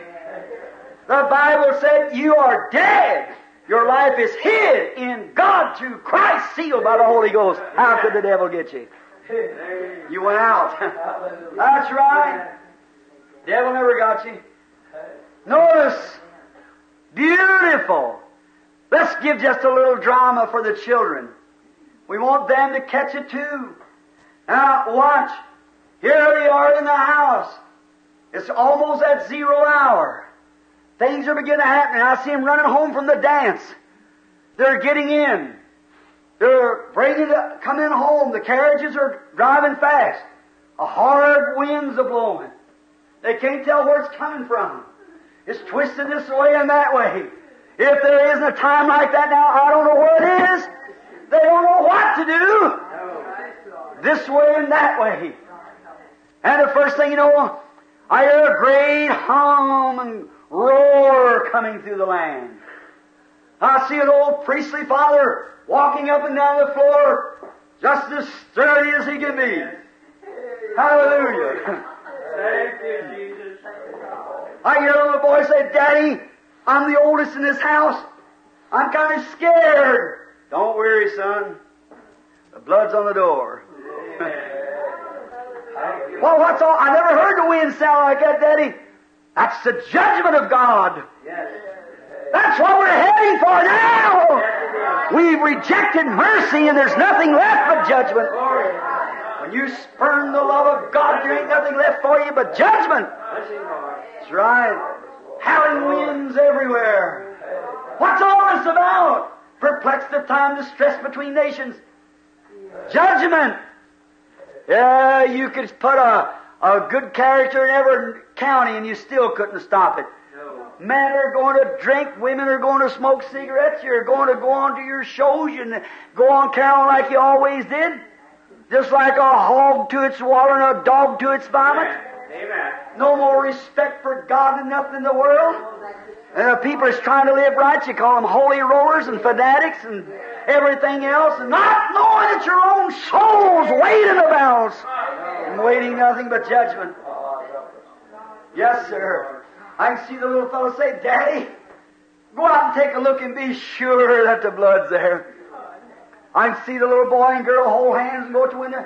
The Bible said you are dead. Your life is hid in God through Christ, sealed by the Holy Ghost. How could the devil get you? You went out. <laughs> That's right. Devil never got you. Notice, beautiful. Let's give just a little drama for the children. We want them to catch it too. Now, watch. Here they are in the house. It's almost at zero hour. Things are beginning to happen. I see them running home from the dance. They're getting in. They're ready to come in home. The carriages are driving fast. A hard wind's a blowing. They can't tell where it's coming from. It's twisting this way and that way. If there isn't a time like that now, I don't know where it is. They don't know what to do. This way and that way. And the first thing you know, I hear a great hum and roar coming through the land. I see an old priestly father walking up and down the floor, just as sturdy as he can be. Hallelujah. Thank you, Jesus. I hear a little boy say, Daddy, I'm the oldest in this house. I'm kind of scared. Don't worry, son. The blood's on the door. <laughs> well, what's all? I never heard the wind sound like that, Daddy. That's the judgment of God. Yes. That's what we're heading for now. We've rejected mercy and there's nothing left but judgment. When you spurn the love of God, there ain't nothing left for you but judgment. That's right. Howling winds everywhere. What's all this about? Perplexed of time, distress between nations. Judgment. Yeah, you could put a, a good character in every county and you still couldn't stop it. Men are going to drink, women are going to smoke cigarettes, you're going to go on to your shows and go on caroling like you always did. Just like a hog to its water and a dog to its vomit. Amen. No more respect for God than nothing in the world. And the people is trying to live right. You call them holy rollers and fanatics and everything else, and not knowing that your own soul's waiting the balance and waiting nothing but judgment. Yes, sir. I can see the little fellow say, Daddy, go out and take a look and be sure that the blood's there. I can see the little boy and girl hold hands and go to the window.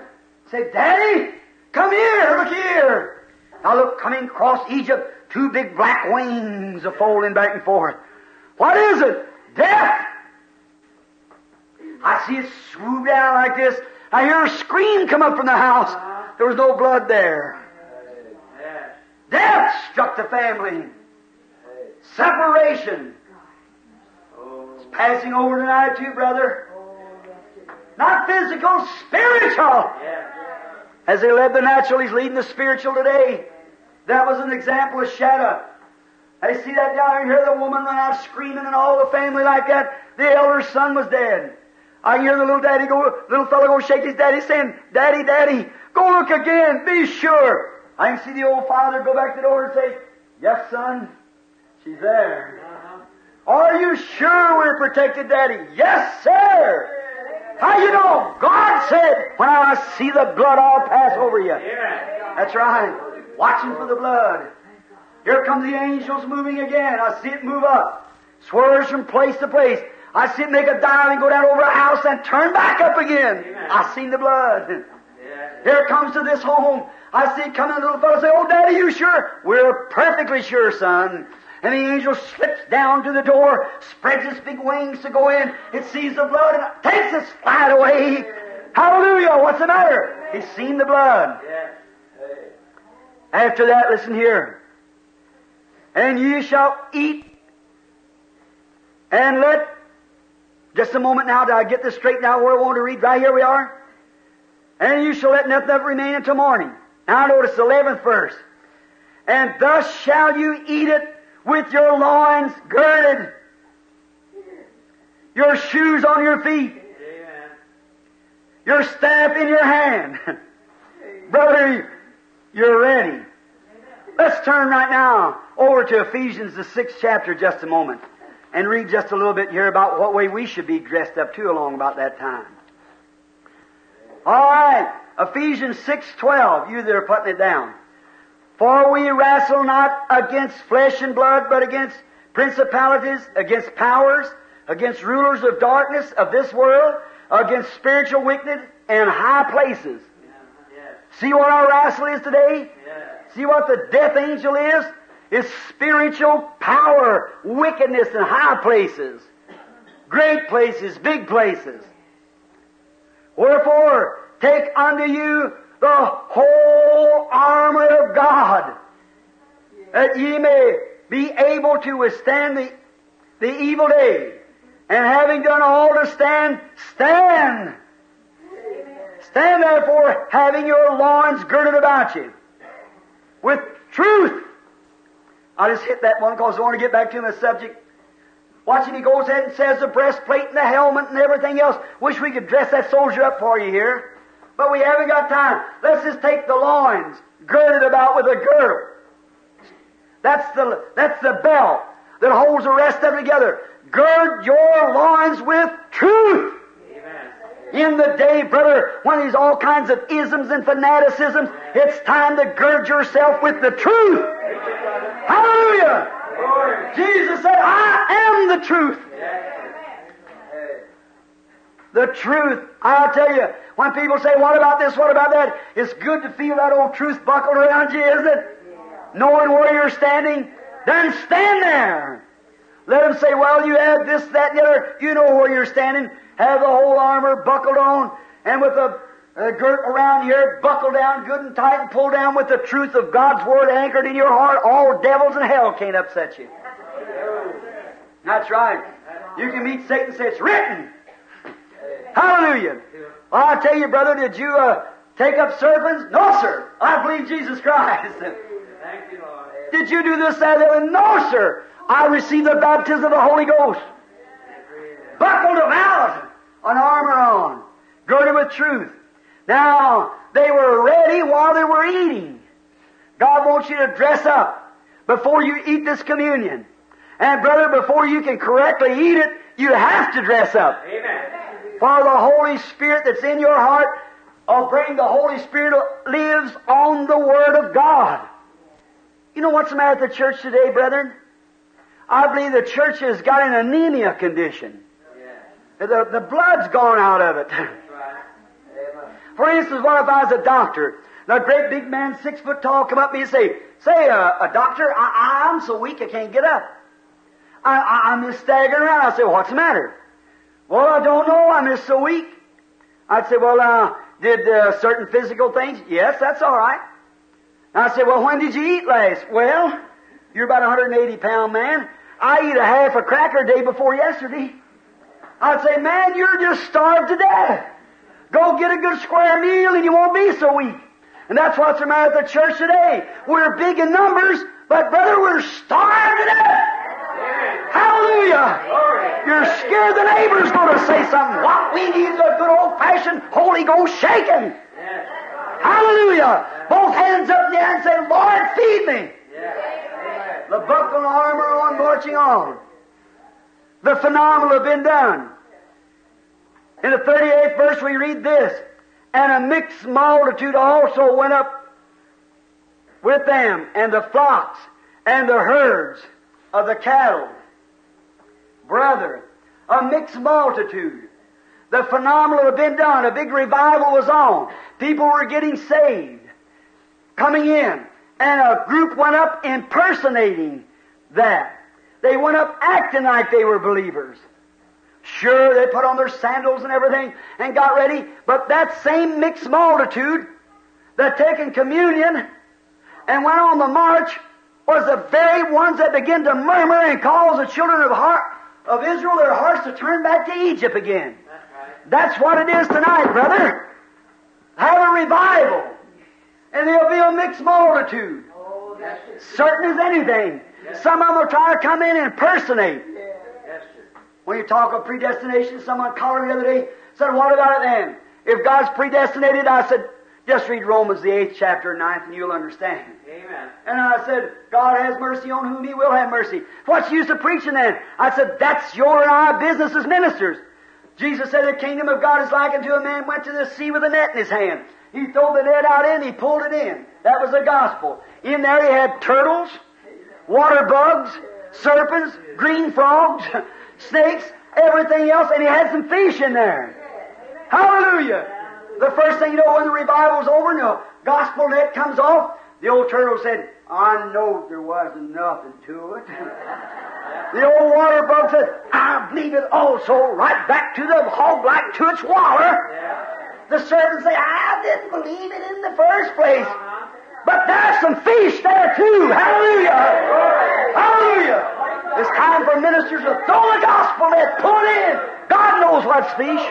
Say, Daddy, come here, look here. Now look, coming across Egypt, two big black wings are folding back and forth. What is it? Death! I see it swoop down like this. I hear a scream come up from the house. There was no blood there. Death struck the family. Separation. It's Passing over tonight too, brother. Not physical, spiritual. As they led the natural, he's leading the spiritual today. That was an example of shadow. I see that down here. Hear the woman run out screaming and all the family like that. The elder son was dead. I hear the little daddy go, little fellow go shake his daddy saying, Daddy, Daddy, go look again, be sure. I can see the old father go back to the door and say, Yes, son, she's there. Uh-huh. Are you sure we're protected, Daddy? Yes, sir. How you know? God said, when I see the blood, I'll pass over you. That's right. Watching for the blood. Here come the angels moving again. I see it move up. Swerves from place to place. I see it make a dive and go down over a house and turn back up again. Amen. I seen the blood. Here it comes to this home. I see it coming, the little fellow say, Oh, Daddy, you sure? We're perfectly sure, son. And the angel slips down to the door, spreads its big wings to go in. It sees the blood and takes its flight away. Hallelujah. What's the matter? He's seen the blood. After that, listen here. And ye shall eat and let, just a moment now, did I get this straight now where I want to read? Right here we are. And you shall let nothing remain until morning. Now notice the 11th verse. And thus shall you eat it with your loins girded, your shoes on your feet, Amen. your staff in your hand. <laughs> Brother, you're ready. Let's turn right now over to Ephesians, the sixth chapter, just a moment, and read just a little bit here about what way we should be dressed up too along about that time. All right, Ephesians six twelve. You that are putting it down. For we wrestle not against flesh and blood, but against principalities, against powers, against rulers of darkness of this world, against spiritual wickedness in high places. See what our wrestle is today? See what the death angel is? Is spiritual power, wickedness in high places, great places, big places. Wherefore, take unto you the whole armor of God, that ye may be able to withstand the, the evil day, and having done all to stand, stand. Stand therefore, having your loins girded about you, with truth. I just hit that one because I want to get back to my subject. Watching, he goes ahead and says the breastplate and the helmet and everything else. Wish we could dress that soldier up for you here. But we haven't got time. Let's just take the loins, girded about with a girdle. That's the, that's the belt that holds the rest of it together. Gird your loins with truth. Amen. In the day, brother, when there's all kinds of isms and fanaticisms, it's time to gird yourself with the truth. Hallelujah! Glory. Jesus said, I am the truth. The truth. I'll tell you, when people say, what about this, what about that, it's good to feel that old truth buckled around you, isn't it? Knowing where you're standing, then stand there. Let them say, well, you have this, that, and the other. You know where you're standing. Have the whole armor buckled on, and with a, a girt around here, buckle down good and tight, and pull down with the truth of God's Word anchored in your heart. All devils in hell can't upset you. That's right. You can meet Satan and say, it's written. Hallelujah. Well, I tell you, brother, did you uh, take up serpents? No, sir. I believe Jesus Christ. Thank you, Lord. Did you do this, that, and? No, sir. I received the baptism of the Holy Ghost. Buckled about, an armor on, girded with truth. Now, they were ready while they were eating. God wants you to dress up before you eat this communion. And brother, before you can correctly eat it, you have to dress up. Amen. For the Holy Spirit that's in your heart will bring the Holy Spirit lives on the Word of God. You know what's the matter with the church today, brethren? I believe the church has got an anemia condition. Yes. The, the blood's gone out of it. Right. <laughs> For instance, what if I was a doctor? And a great big man, six foot tall, come up to me and say, say, uh, a doctor, I, I'm so weak I can't get up. I, I, I'm just staggering around. I say, what's the matter? Well, I don't know. I'm just so weak. I'd say, well, uh, did uh, certain physical things? Yes, that's all right. I said, well, when did you eat last? Well, you're about a 180 pound man. I eat a half a cracker day before yesterday. I'd say, man, you're just starved to death. Go get a good square meal and you won't be so weak. And that's what's the matter with the church today. We're big in numbers, but brother, we're starved to death. Hallelujah. You're scared the neighbor's going to say something. What we need is a good old fashioned Holy Ghost shaking. Hallelujah. Both hands up in the air and say, Lord, feed me. The buckle armor on, marching on. The phenomenal have been done. In the 38th verse we read this, and a mixed multitude also went up with them, and the flocks and the herds of the cattle. Brother, a mixed multitude. The phenomenal had been done. A big revival was on. People were getting saved, coming in, and a group went up impersonating that. They went up acting like they were believers. Sure, they put on their sandals and everything and got ready, but that same mixed multitude that taken communion and went on the march was the very ones that began to murmur and cause the children of, heart, of Israel their hearts to turn back to Egypt again. That's what it is tonight, brother. Have a revival. And there'll be a mixed multitude. Oh. Certain as anything. Some of them will try to come in and impersonate. Yes. When you talk of predestination, someone called me the other day, said, what about it then? If God's predestinated, I said, just read Romans the 8th chapter 9th and you'll understand. Amen. And I said, God has mercy on whom He will have mercy. What's use of preaching then? I said, that's your and our business as ministers. Jesus said, the kingdom of God is like unto a man went to the sea with a net in his hand. He threw the net out in, he pulled it in. That was the gospel. In there he had turtles, water bugs, serpents, green frogs, <laughs> snakes, everything else, and he had some fish in there. Hallelujah! The first thing you know, when the revival's over and the gospel net comes off, the old turtle said, I know there wasn't nothing to it. the old water bug said, I believe it also right back to the hog like to its water. Yeah. The servant say, I didn't believe it in the first place. Uh-huh. But there's some fish there too. Hallelujah. Hallelujah. It's time for ministers to throw the gospel net, pull it in. God knows what's fish.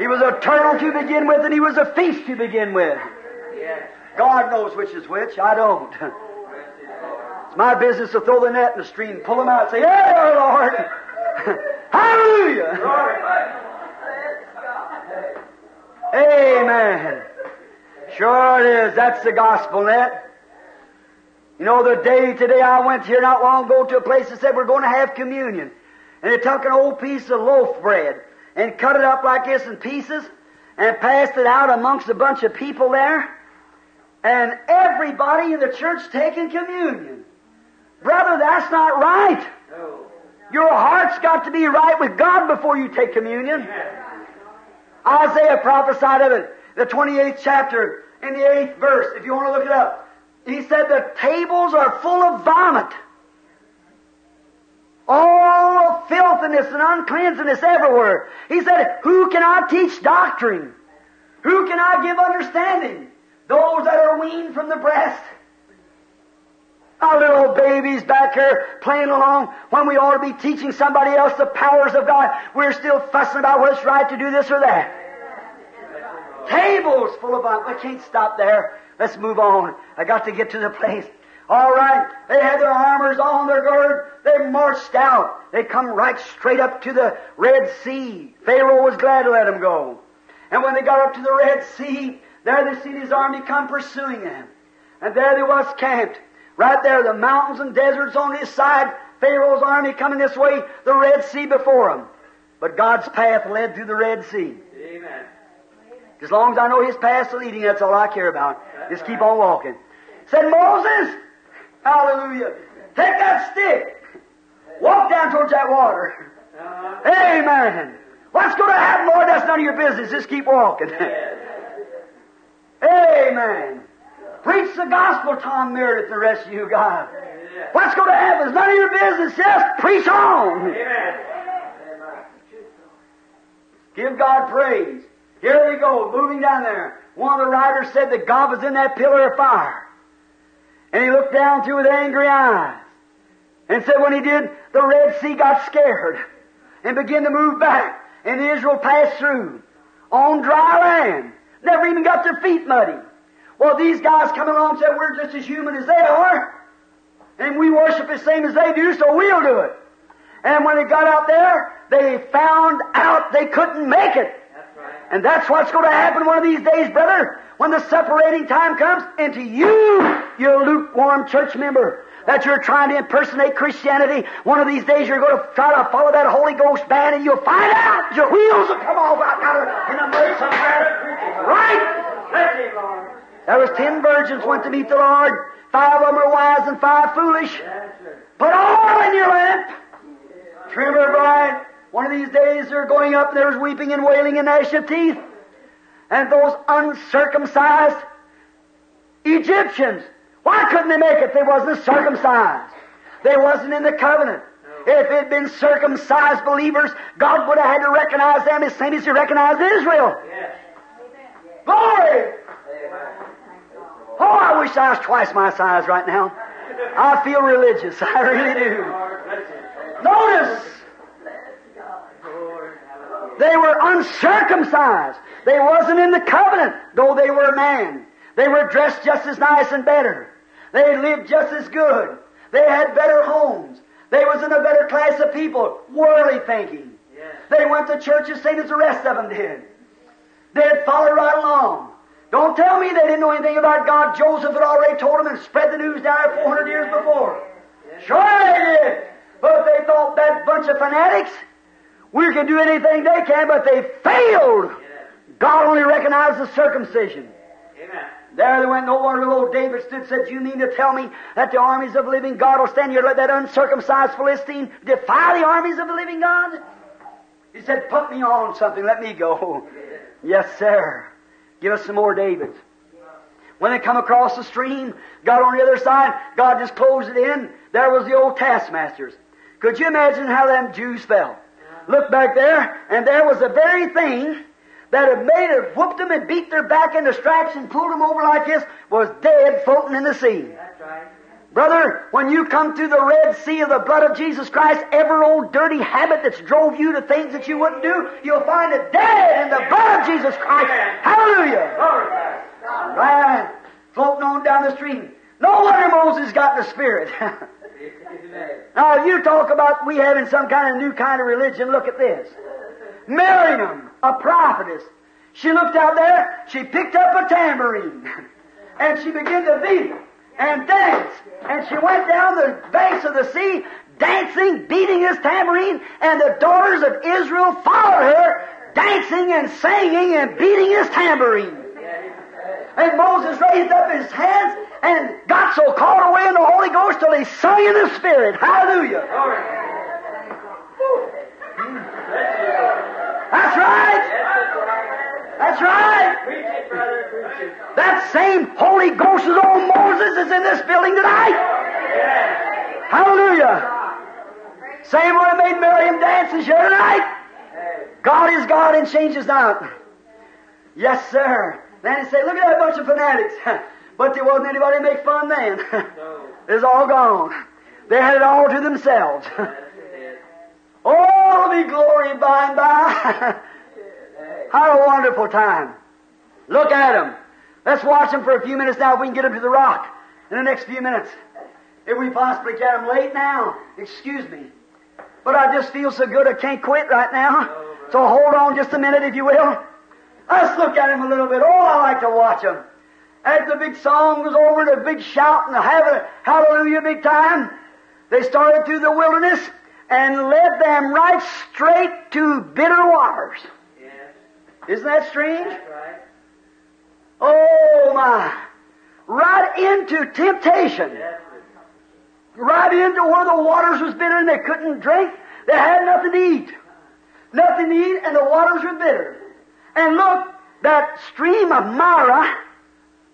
He was a turtle to begin with and he was a fish to begin with. God knows which is which. I don't. <laughs> It's my business to throw the net in the stream, pull them out, and say, Yeah, Lord. <laughs> Hallelujah. Amen. Sure it is. That's the gospel net. You know, the day today I went here not long ago to a place that said we're going to have communion. And they took an old piece of loaf bread and cut it up like this in pieces and passed it out amongst a bunch of people there. And everybody in the church taking communion. Brother, that's not right. Your heart's got to be right with God before you take communion. Isaiah prophesied of it, the 28th chapter, in the 8th verse, if you want to look it up. He said, The tables are full of vomit. All filthiness and uncleanness everywhere. He said, Who can I teach doctrine? Who can I give understanding? Those that are weaned from the breast. Our little babies back here playing along when we ought to be teaching somebody else the powers of God. We're still fussing about it's right to do this or that. Tables full of uh, vomit. We can't stop there. Let's move on. I got to get to the place. All right. They had their armors on their gird. They marched out. They come right straight up to the Red Sea. Pharaoh was glad to let them go. And when they got up to the Red Sea, there they seen his army come pursuing them. And there they was camped. Right there, the mountains and deserts on his side, Pharaoh's army coming this way, the Red Sea before him. But God's path led through the Red Sea. Amen. As long as I know His path's leading, that's all I care about. Just keep on walking. Said Moses, hallelujah, take that stick, walk down towards that water. Uh-huh. Amen. What's going to happen, Lord? That's none of your business. Just keep walking. Amen. Preach the gospel, Tom Meredith, the rest of you, guys. God. What's going to happen is none of your business. Just preach on. Amen. Give God praise. Here they go, moving down there. One of the writers said that God was in that pillar of fire. And he looked down through with angry eyes. And said when he did, the Red Sea got scared and began to move back. And Israel passed through on dry land. Never even got their feet muddy. Well, these guys come along and said, we're just as human as they are. And we worship the same as they do, so we'll do it. And when they got out there, they found out they couldn't make it. That's right. And that's what's going to happen one of these days, brother, when the separating time comes, and to you, you lukewarm church member, that you're trying to impersonate Christianity, one of these days you're going to try to follow that Holy Ghost band and you'll find out your wheels will come off out there in the mud somewhere. Right? Bless you, Lord. There was ten virgins went to meet the Lord. Five of them were wise and five foolish. Put oil in your lamp. Trimmer bride. One of these days they're going up and there's weeping and wailing and gnashing of teeth. And those uncircumcised Egyptians, why couldn't they make it? They wasn't circumcised. They wasn't in the covenant. If it had been circumcised believers, God would have had to recognize them as same as He recognized Israel. Yes. Glory! Oh, I wish I was twice my size right now. I feel religious. <laughs> I really do. Lord, bless you. Notice, they were uncircumcised. They wasn't in the covenant, though they were man. They were dressed just as nice and better. They lived just as good. They had better homes. They was in a better class of people, worldly thinking. Yes. They went to church the same as the rest of them did. They'd follow right along. Don't tell me they didn't know anything about God. Joseph had already told them and spread the news down there 400 years before. Sure they did. But they thought that bunch of fanatics, we can do anything they can, but they failed. God only recognized the circumcision. Amen. There they went. No wonder old David stood and said, You mean to tell me that the armies of the living God will stand here and let that uncircumcised Philistine defy the armies of the living God? He said, Put me on something. Let me go. <laughs> Yes, sir. Give us some more David. When they come across the stream, got on the other side, God just closed it in. There was the old taskmasters. Could you imagine how them Jews felt? Look back there, and there was the very thing that had made it, whooped them and beat their back into straps and pulled them over like this, was dead floating in the sea. That's right. Brother, when you come to the Red Sea of the blood of Jesus Christ, every old dirty habit that's drove you to things that you wouldn't do, you'll find it dead in the blood of Jesus Christ. Hallelujah! Right. Floating on down the stream. No wonder Moses got the Spirit. <laughs> Now, you talk about we having some kind of new kind of religion. Look at this. Miriam, a prophetess, she looked out there, she picked up a tambourine, <laughs> and she began to beat it and dance. And she went down the banks of the sea, dancing, beating his tambourine, and the daughters of Israel followed her, dancing and singing and beating his tambourine. And Moses raised up his hands and got so caught away in the Holy Ghost till he sung in the Spirit. Hallelujah. That's right. That's right. That same Holy Ghost is on Moses is in this building tonight. Hallelujah. Same one that made Miriam dance is here tonight. God is God and changes not. Yes, sir. Then he said, look at that bunch of fanatics. <laughs> but there wasn't anybody to make fun then. <laughs> It's all gone. They had it all to themselves. <laughs> Oh, it'll be glory by and by. <laughs> How a wonderful time. Look at them. Let's watch them for a few minutes now if we can get them to the rock in the next few minutes. If we possibly can. I'm late now. Excuse me. But I just feel so good I can't quit right now. So hold on just a minute if you will. Let's look at him a little bit. Oh, I like to watch him. As the big song was over, the big shout and the hallelujah big time, they started through the wilderness and led them right straight to bitter waters. Yes. Isn't that strange? Right. Oh my. Right into temptation. Yes. Right into where the waters was bitter and they couldn't drink. They had nothing to eat. Nothing to eat and the waters were bitter. And look, that stream of Marah,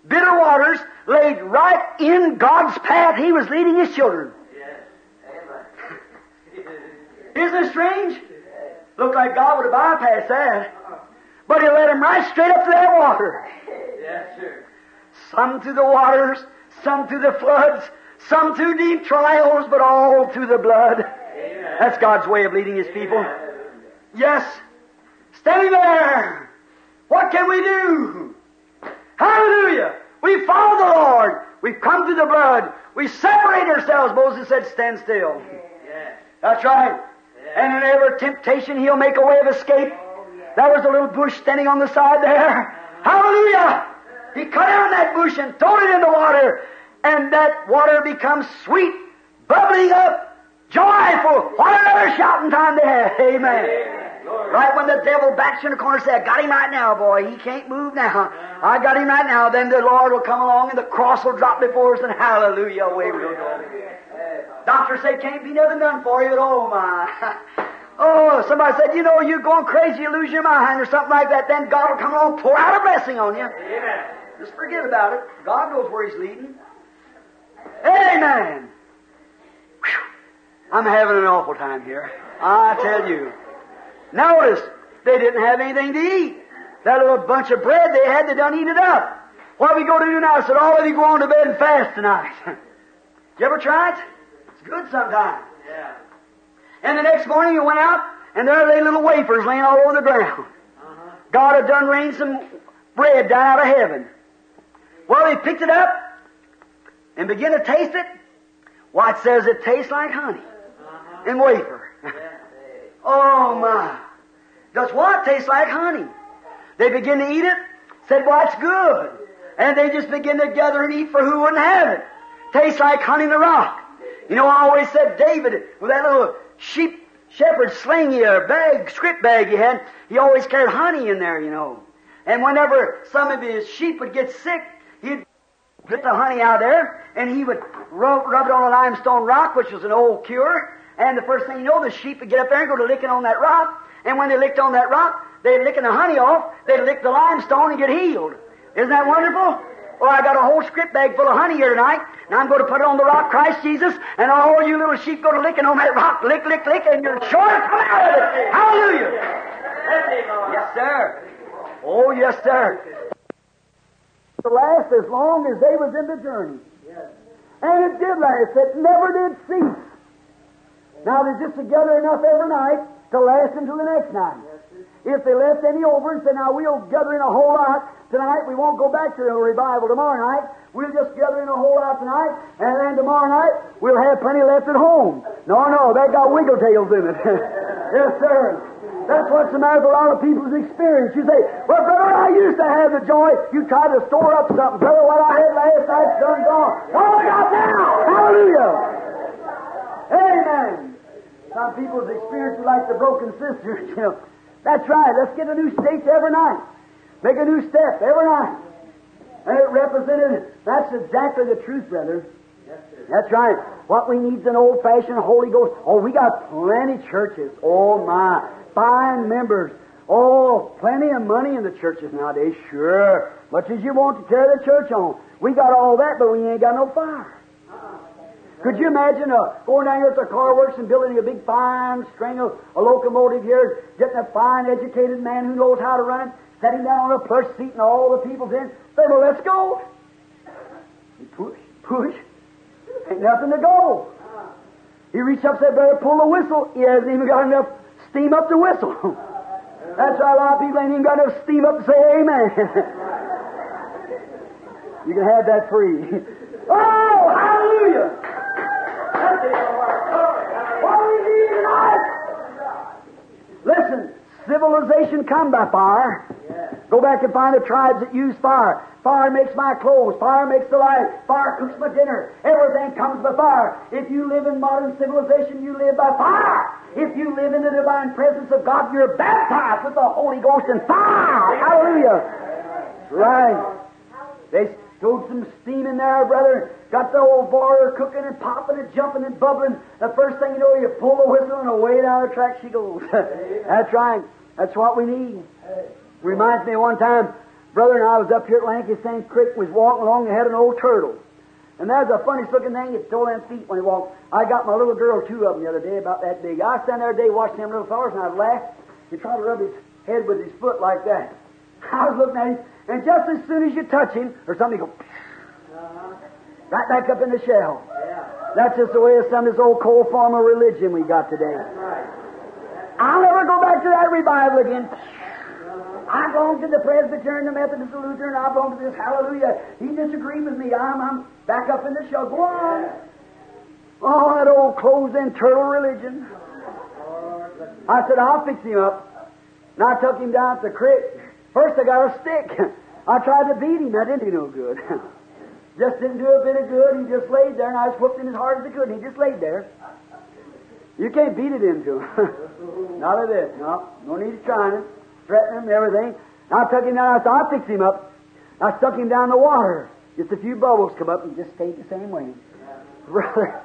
bitter waters, laid right in God's path. He was leading His children. Amen. Isn't it strange? Looked like God would have bypassed that. But He led them right straight up to that water. yes, sir. Some through the waters, some through the floods, some through deep trials, but all through the blood. Amen. That's God's way of leading His people. Yes. Standing there. What can we do? Hallelujah. We follow the Lord. We've come to the blood. We separate ourselves. Moses said, stand still. Yes. That's right. And in every temptation, He'll make a way of escape. There was a little bush standing on the side there. Hallelujah! He cut down that bush and threw it in the water, and that water becomes sweet, bubbling up, joyful. What another shouting time they had. Amen. Right when the devil backs you in the corner and says, I got him right now, boy. He can't move now. I got him right now. Then the Lord will come along and the cross will drop before us and hallelujah, away we'll go. Doctor said, can't be nothing done for you, but oh my. Oh, somebody said, you know, you're going crazy, you lose your mind, or something like that. Then God will come along, and pour out a blessing on you. Amen. Just forget about it. God knows where He's leading. Amen. Whew. I'm having an awful time here. I tell you. Notice, they didn't have anything to eat. That little bunch of bread they had, they done eat it up. What are we going to do now? I said, all of you go on to bed and fast tonight. <laughs> you ever try it? It's good sometimes. Yeah. And the next morning you went out, and there lay little wafers laying all over the ground. Uh-huh. God had done rained some bread down out of heaven. Well, he picked it up and began to taste it. Why, it says it tastes like honey Uh-huh. and wafer. Yes. Oh my! Does what taste like honey? They begin to eat it. Said, "Well, it's good," and they just begin to gather and eat for who wouldn't have it. Tastes like honey in the rock. You know, I always said David with that little sheep shepherd slingy or bag, script bag he had, he always carried honey in there, you know. And whenever some of his sheep would get sick, he'd get the honey out there, and he would rub, rub it on a limestone rock, which was an old cure. And the first thing you know, the sheep would get up there and go to licking on that rock. And when they licked on that rock, they'd licking the honey off, they'd lick the limestone and get healed. Isn't that wonderful? Well, I got a whole script bag full of honey here tonight, and I'm going to put it on the rock, Christ Jesus, and all you little sheep go to licking on that rock, lick, lick, lick, and you're sure to come out of it. Hallelujah! Yes, sir. Oh, yes, sir. To last as long as they was in the journey. And it did last. It never did cease. Now they're just together enough every night to last until the next night. If they left any over and said, now we'll gather in a whole lot tonight, we won't go back to the revival tomorrow night. We'll just gather in a whole lot tonight, and then tomorrow night we'll have plenty left at home. No, no, they got wiggle tails in it. <laughs> yes, sir. That's what's the matter with a lot of people's experience. You say, well, brother, I used to have the joy. You try to store up something. Brother, what I had last night's done gone. Do I got now? Hallelujah. Amen. Some people's experience is like the broken sisters, <laughs> you know. That's right. Let's get a new state every night. Make a new step every night. And it represented, that's exactly the truth, brother. Yes, sir. That's right. What we need is an old fashioned Holy Ghost. Oh, we got plenty churches. Oh, my. Fine members. Oh, plenty of money in the churches nowadays. Sure. Much as you want to tear the church on. We got all that, but we ain't got no fire. Could you imagine uh, going down here at the car works and building a big fine string of a locomotive here, getting a fine educated man who knows how to run it, setting down on a plush seat and all the people's in. Well, let's go. You push, push. Ain't nothing to go. He reached up said, Brother, pull the whistle. He hasn't even got enough steam up to whistle. <laughs> That's why a lot of people ain't even got enough steam up to say amen. <laughs> you can have that free. <laughs> oh, hallelujah! What do we need tonight? Listen, civilization come by fire, Go back and find the tribes that use fire. Fire makes my clothes. Fire makes the light. Fire cooks my dinner. Everything comes by fire. If you live in modern civilization, you live by fire. If you live in the divine presence of God, you're baptized with the Holy Ghost and fire. Hallelujah. Right. They stowed some steam in there, brother. Got the old boiler cooking and popping and jumping and bubbling. The first thing you know, you pull the whistle and away down the track she goes. <laughs> That's right. That's what we need. Reminds me one time, brother and I was up here at Lanky St. Creek, was walking along and had an old turtle. And there's a funniest looking thing, it stole them feet when he walked. I got my little girl, two of them the other day, about that big. I stand there today watching them little fellas, and I'd laugh. He tried to rub his head with his foot like that. I was looking at him, and just as soon as you touch him, or something, go right back up in the shell. That's just the way of some of this old cold form of religion we got today. I'll never go back to that revival again. I belong to the Presbyterian, the Methodist, the Lutheran, I belong to this. Hallelujah. He disagreed with me. I'm, I'm back up in the shell. Go on. Oh, that old closed in turtle religion. I said, I'll fix him up. And I took him down to the creek. First, I got a stick. I tried to beat him. That didn't do no good. <laughs> just didn't do a bit of good. He just laid there, and I just whooped him as hard as I could, and he just laid there. You can't beat it into him. <laughs> Not a bit. No, no need of trying it. Threaten him and everything. I took him down. I I'll fix him up. I stuck him down in the water. Just a few bubbles come up, and just stayed the same way. Brother,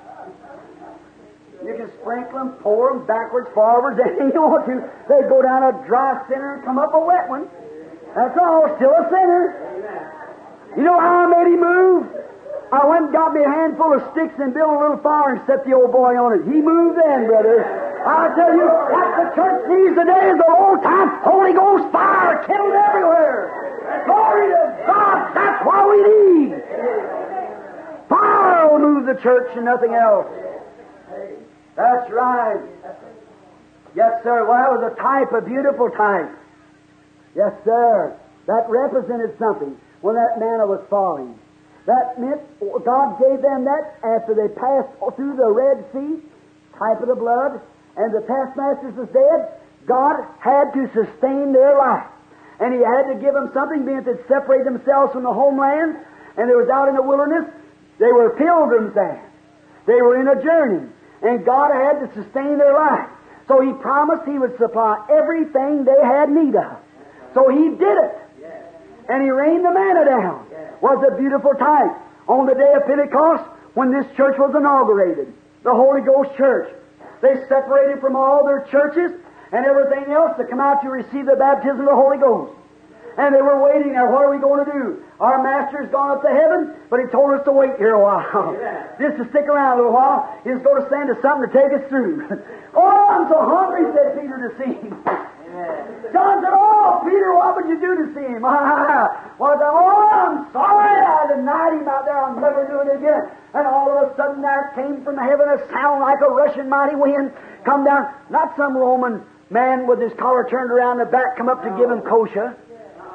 <laughs> you can sprinkle them, pour them backwards, forwards, anything you want to. They go down a dry center and come up a wet one. That's all. Still a sinner. You know how I made him move? I went and got me a handful of sticks and built a little fire and set the old boy on it. He moved then, brother. I tell you, what the church needs today is the old time Holy Ghost fire kindled everywhere. Glory to God. That's what we need. Fire will move the church and nothing else. That's right. Yes, sir. Well, that was a type, a beautiful type. Yes, sir. That represented something when that manna was falling. That meant God gave them that after they passed through the Red Sea, type of the blood, and the taskmasters was dead. God had to sustain their life. And He had to give them something, being that they separated themselves from the homeland, and they was out in the wilderness. They were pilgrims there. They were in a journey. And God had to sustain their life. So He promised He would supply everything they had need of. So He did it. And He rained the manna down. Was a beautiful type. On the day of Pentecost, when this church was inaugurated, the Holy Ghost Church, they separated from all their churches and everything else to come out to receive the baptism of the Holy Ghost. And they were waiting there. What are we going to do? Our master's gone up to heaven, but he told us to wait here a while. Just to stick around a little while. He's going to send us something to take us through. <laughs> oh, I'm so hungry, said Peter to see him. John said, Oh, Peter, what would you do to see him? <laughs> well, I said, Oh, I'm sorry I denied him out there. I'll never do it again. And all of a sudden there came from heaven a sound like a rushing mighty wind. Come down, not some Roman man with his collar turned around the back come up to give him kosher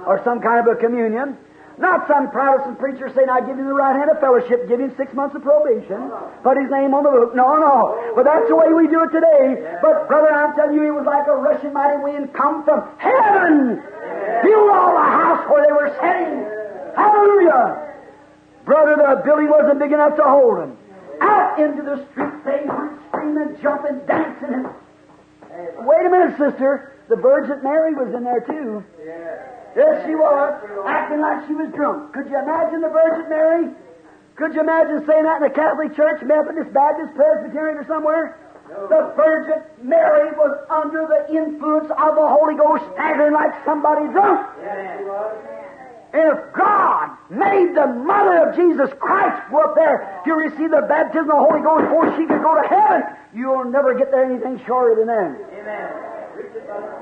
or some kind of a communion. Not some Protestant preacher saying, I give you the right hand of fellowship, give him six months of probation, put his name on the book. No, no. But that's the way we do it today. But, brother, I'm telling you, it was like a rushing mighty wind come from heaven. Filled all the house where they were sitting. Hallelujah. Brother, the building wasn't big enough to hold them. Out into the street they went screaming, jumping, dancing. Wait a minute, sister. The Virgin Mary was in there, too. Yes, she was, acting like she was drunk. Could you imagine the Virgin Mary? Could you imagine saying that in a Catholic church, Methodist, Baptist, Presbyterian, or somewhere? The Virgin Mary was under the influence of the Holy Ghost, staggering like somebody drunk. And if God made the mother of Jesus Christ go up there to receive the baptism of the Holy Ghost before she could go to heaven, you'll never get there anything shorter than that. Amen.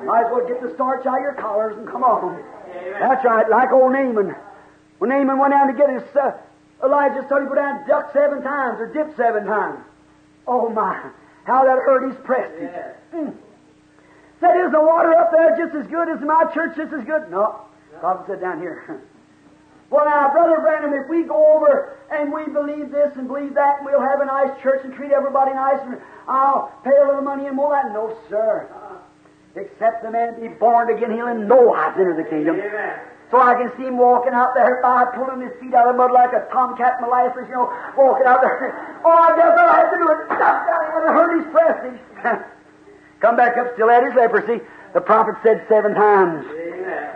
Might as well get the starch out of your collars and come on. That's right, like old Naaman. When Naaman went down to get his, uh, Elijah told him to go down and duck seven times or dip seven times. Oh my, how that hurt his prestige. Mm. Said, is the water up there just as good as my church just as good? No. Prophet said down here. <laughs> Well, now, Brother Branham, if we go over and we believe this and believe that, and we'll have a nice church and treat everybody nice, and I'll pay a little money and all that. No, sir. Except the man be born again, he'll in no wise enter the kingdom. Amen. So I can see him walking out there by pulling his feet out of the mud like a tomcat molasses, you know, walking out there. <laughs> Oh, I guess I'll have to do it. Stop down when I heard his prestige. <laughs> Come back up, still had his leprosy. The prophet said seven times. Amen.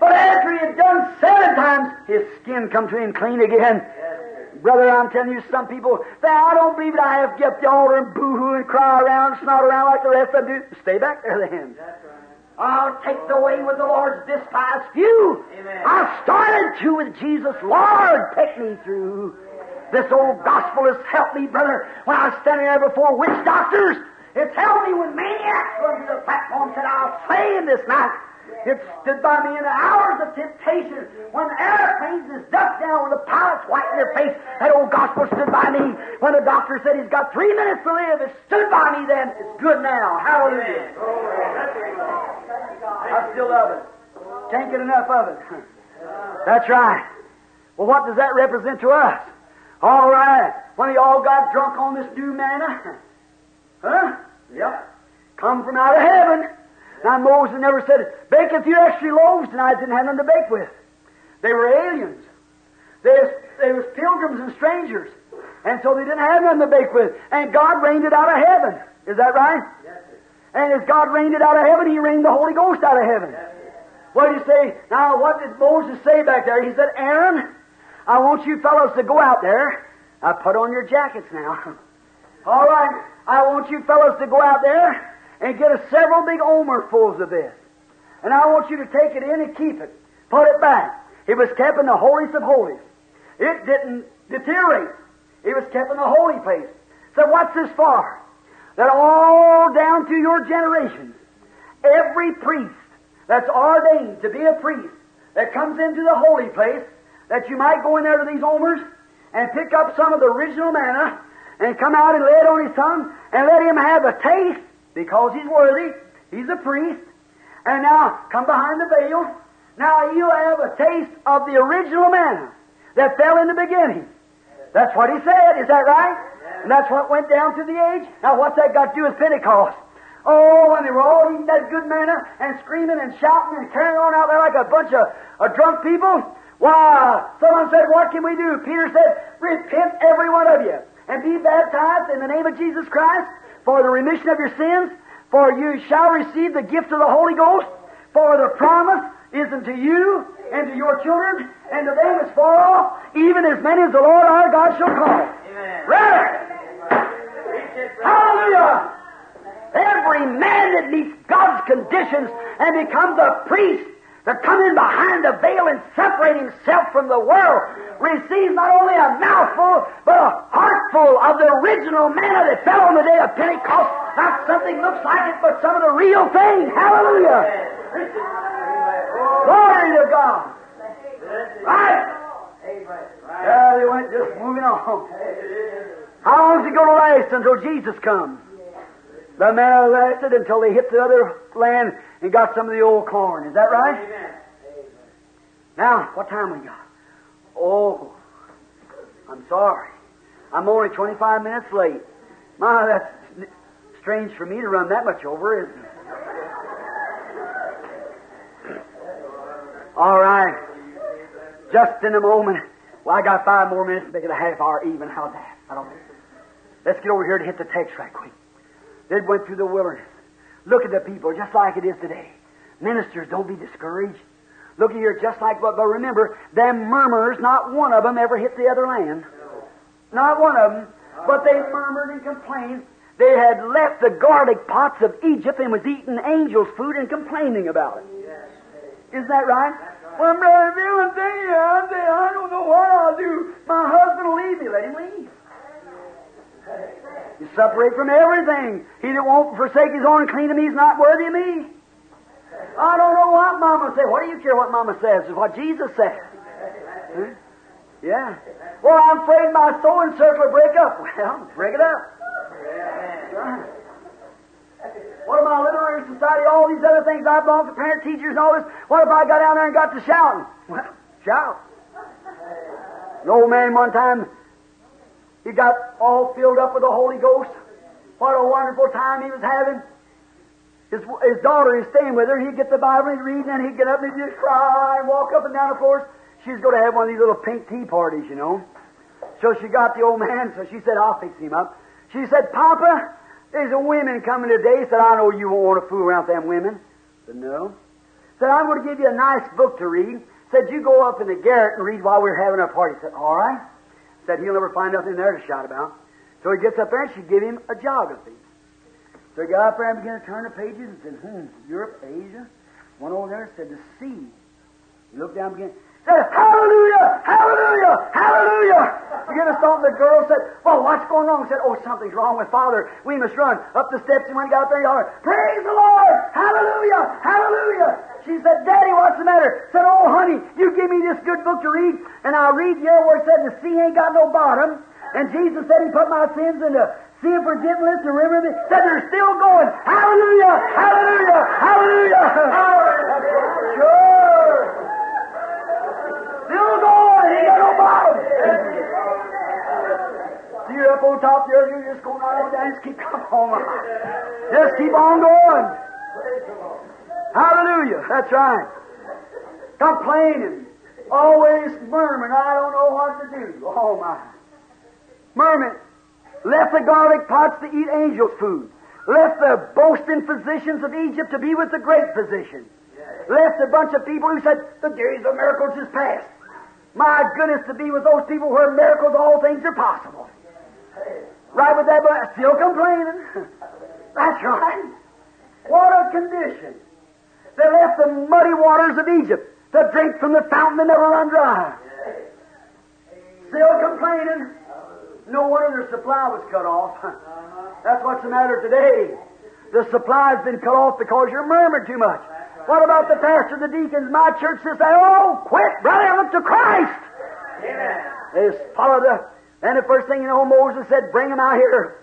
But after he had done seven times, his skin come to him clean again. Yes. Brother, I'm telling you, some people say, I don't believe it. I have to get up the altar and boo-hoo and cry around, and snot around like the rest of them do. Stay back there then. I'll take the way with the Lord's despised few. I started to with Jesus. Lord, take me through. This old gospel has helped me, brother, when I was standing there before witch doctors. It's helped me when maniacs went to the platform and said, I'll slay him this night. It stood by me in the hours of temptation when the airplanes is ducked down with the pilots white in their face. That old gospel stood by me when the doctor said he's got three minutes to live. It stood by me then. It's good now. Hallelujah. I still love it. Can't get enough of it. <laughs> That's right. Well, what does that represent to us? All right. When they all got drunk on this new manna. <laughs> Huh? Yep. Come from out of heaven. Now Moses never said, bake a few extra loaves tonight, didn't have nothing to bake with. They were aliens. They they was pilgrims and strangers. And so they didn't have nothing to bake with. And God rained it out of heaven. Is that right? Yes. And as God rained it out of heaven, He rained the Holy Ghost out of heaven. What did He say? Now, what did Moses say back there? He said, Aaron, I want you fellows to go out there. I put on your jackets now. <laughs> All right. I want you fellows to go out there and get us several big omerfuls of this. And I want you to take it in and keep it. Put it back. It was kept in the holiest of holies. It didn't deteriorate. It was kept in the holy place. So what's this for? That all down to your generations, every priest that's ordained to be a priest that comes into the holy place, that you might go in there to these omers and pick up some of the original manna and come out and lay it on his tongue and let him have a taste because he's worthy. He's a priest. And now come behind the veil. Now you'll have a taste of the original manna that fell in the beginning. That's what he said. Is that right? And that's what went down through the age. Now what's that got to do with Pentecost? Oh, when they were all eating that good manna and screaming and shouting and carrying on out there like a bunch of, of drunk people, why, someone said, what can we do? Peter said, repent every one of you and be baptized in the name of Jesus Christ for the remission of your sins, for you shall receive the gift of the Holy Ghost, for the promise is unto you and to your children and to them as far off, even as many as the Lord our God shall call. Amen. Right. Hallelujah! Every man that meets God's conditions and becomes a priest to come in behind the veil and separate himself from the world receives not only a mouthful, but a heartful of the original manna that fell on the day of Pentecost. Not something looks like it, but some of the real thing. Hallelujah! Glory to God! Right. Yeah, they went just moving on. How long is it going to last until Jesus comes? The manna lasted until they hit the other land and got some of the old corn. Is that right? Amen. Now, what time we got? Oh, I'm sorry. I'm only 25 minutes late. My, that's strange for me to run that much over, isn't it? All right. Just in a moment. Well, I got five more minutes to make it a half hour even. How's that? I don't know. Let's get over here to hit the text right quick. They went through the wilderness. Look at the people, just like it is today. Ministers, don't be discouraged. Look at here, just like what, but remember, them murmurs, not one of them ever hit the other land. Not one of them. But they murmured and complained. They had left the garlic pots of Egypt and was eating angels' food and complaining about it. Isn't that right? Well, Brother saying, I don't know what I'll do. My husband will leave me. Let him leave. You separate from everything. He that won't forsake his own and clean me is not worthy of me. I don't know what Mama said. What do you care what Mama says? It's what Jesus said. Huh? Yeah. Well, I'm afraid my sewing circle will break up. <laughs> Well, break it up. What about literary society, all these other things I belong to, parent teachers and all this? What if I got down there and got to shouting? Well, shout. An old man one time, he got all filled up with the Holy Ghost. What a wonderful time he was having. his, his daughter is staying with her. He'd get the Bible and read, and he'd get up and he'd just cry and walk up and down the floors. She's going to have one of these little pink tea parties, you know. So she got the old man, so she said, I'll fix him up. She said, Papa, there's a women coming today. Said, I know you won't want to fool around with them women. Said, no. Said, I'm going to give you a nice book to read. Said, you go up in the garret and read while we're having our party. Said, all right. Said, he'll never find nothing there to shout about. So he gets up there and she give him a geography. So he got up there and began to turn the pages and said, hmm, Europe, Asia. One over there said, the sea. He looked down again. Said, hallelujah, hallelujah, hallelujah. Began to stop. The girl said, well, what's going on? Said, oh, something's wrong with father. We must run. Up the steps and when he got up there, he hollered, praise the Lord, hallelujah, hallelujah. She said, Daddy, what's the matter? Said, oh, honey, you give me this good book to read, and I'll read here where it said the sea ain't got no bottom. And Jesus said he put my sins in the sea of forgiveness and remember me. Said they're still going. Hallelujah! Hallelujah! Hallelujah! <laughs> Sure! Still going. Ain't got no bottom. See you up on top there. You just go right on down. Just keep on. Just keep on going. Hallelujah. That's right. Complaining. Always murmuring. I don't know what to do. Oh, my. Murmuring. Left the garlic pots to eat angels' food. Left the boasting physicians of Egypt to be with the great physician. Left a bunch of people who said, the days of miracles is past. My goodness, to be with those people where miracles, all things are possible. Right with that, but still complaining. <laughs> That's right. What a condition. They left the muddy waters of Egypt to drink from the fountain that never run dry. Still complaining. No wonder their supply was cut off. <laughs> That's what's the matter today. The supply's been cut off because you're murmuring too much. What about the pastor, the deacons? My church says, "Oh, quit, brother, look to Christ." Amen. They just followed the. And the first thing you know, Moses said, "Bring him out here,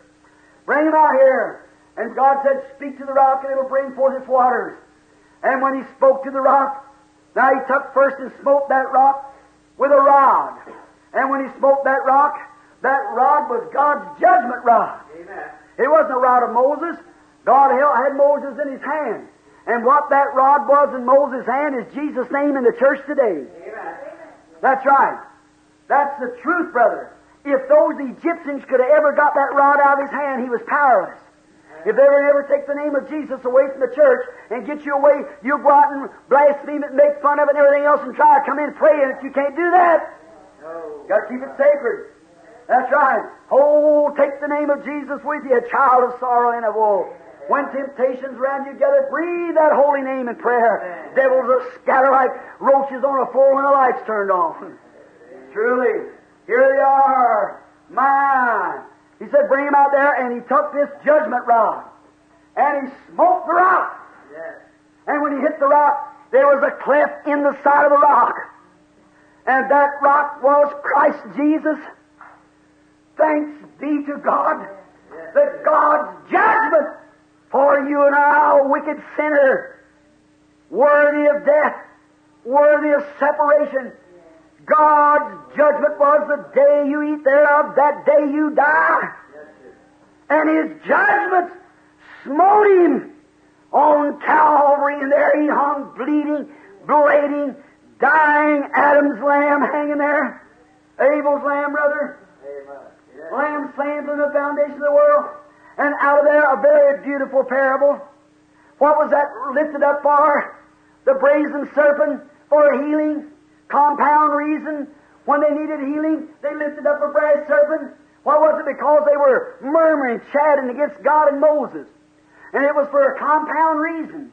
bring him out here." And God said, "Speak to the rock, and it'll bring forth its waters." And when He spoke to the rock, now He took first and smote that rock with a rod. And when He smote that rock, that rod was God's judgment rod. Amen. It wasn't a rod of Moses. God had Moses in his hand. And what that rod was in Moses' hand is Jesus' name in the church today. Amen. That's right. That's the truth, brother. If those Egyptians could have ever got that rod out of his hand, he was powerless. If they would ever take the name of Jesus away from the church and get you away, you'll go out and blaspheme it and make fun of it and everything else and try to come in and pray, and if you can't do that, No. Got to keep it sacred. That's right. Oh, take the name of Jesus with you, a child of sorrow and of woe. When temptations round you gather, breathe that holy name in prayer. Devils will scatter like roaches on a floor when the light's turned on. Hmm. Truly, here they are. My. He said, bring him out there, and he took this judgment rod, and he smote the rock. Yes. And when he hit the rock, there was a cleft in the side of the rock. And that rock was Christ Jesus. Thanks be to God that God's judgment for you and I, a wicked sinner, worthy of death, worthy of separation. God's judgment was the day you eat thereof, that day you die. And his judgment smote him on Calvary, and there he hung bleeding, bleeding, dying, Adam's lamb hanging there. Abel's lamb, brother. Amen. Lamb slain from the foundation of the world. And out of there, a very beautiful parable. What was that lifted up for? The brazen serpent for healing. Compound reason. When they needed healing, they lifted up a brass serpent. Why was it? Because they were murmuring, chatting against God and Moses. And it was for a compound reason.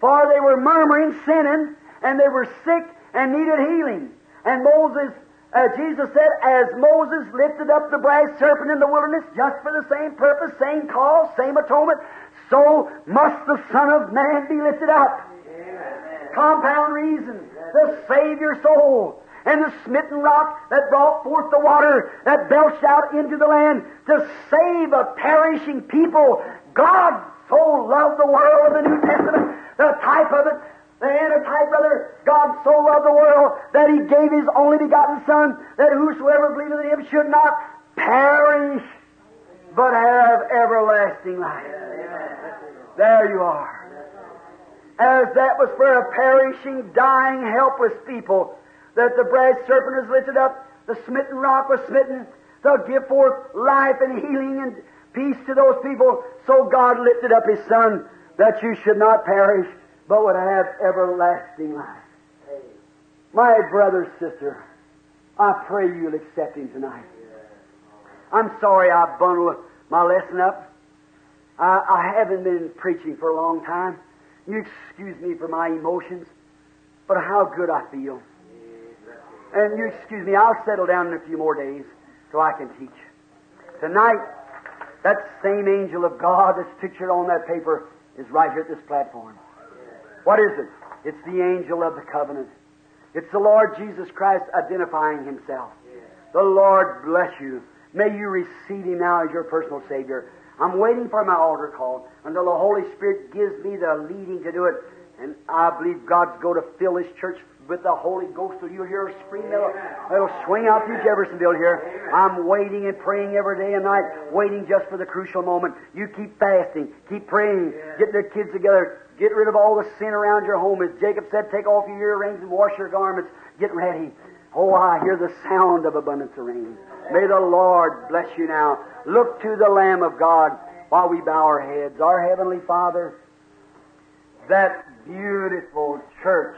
For they were murmuring, sinning, and they were sick and needed healing. And Moses, uh, Jesus said, as Moses lifted up the brass serpent in the wilderness, just for the same purpose, same cause, same atonement, so must the Son of Man be lifted up. Amen. Compound reason the save your soul. And the smitten rock that brought forth the water that belched out into the land to save a perishing people. God so loved the world of the New Testament, the type of it, the antitype, brother. God so loved the world that He gave His only begotten Son, that whosoever believeth in Him should not perish, but have everlasting life. There you are. as that was for a perishing, dying, helpless people, that the brass serpent is lifted up, the smitten rock was smitten, to give forth life and healing and peace to those people. So God lifted up His Son that you should not perish, but would have everlasting life. My brother, sister, I pray you'll accept Him tonight. I'm sorry I bundled my lesson up. I, I haven't been preaching for a long time. You excuse me for my emotions, but how good I feel. And you excuse me, I'll settle down in a few more days so I can teach. Tonight, that same angel of God that's pictured on that paper is right here at this platform. What is it? It's the angel of the covenant. It's the Lord Jesus Christ identifying himself. The Lord bless you. May you receive him now as your personal Savior. I'm waiting for my altar call until the Holy Spirit gives me the leading to do it. And I believe God's going to fill this church with the Holy Ghost till you'll hear a scream. It'll, it'll swing out through Jeffersonville here. I'm waiting and praying every day and night, waiting just for the crucial moment. You keep fasting, keep praying, get the kids together, get rid of all the sin around your home. As Jacob said, take off your earrings and wash your garments. Get ready. Oh, I hear the sound of abundance of rain. May the Lord bless you now. Look to the Lamb of God while we bow our heads. Our Heavenly Father, that beautiful church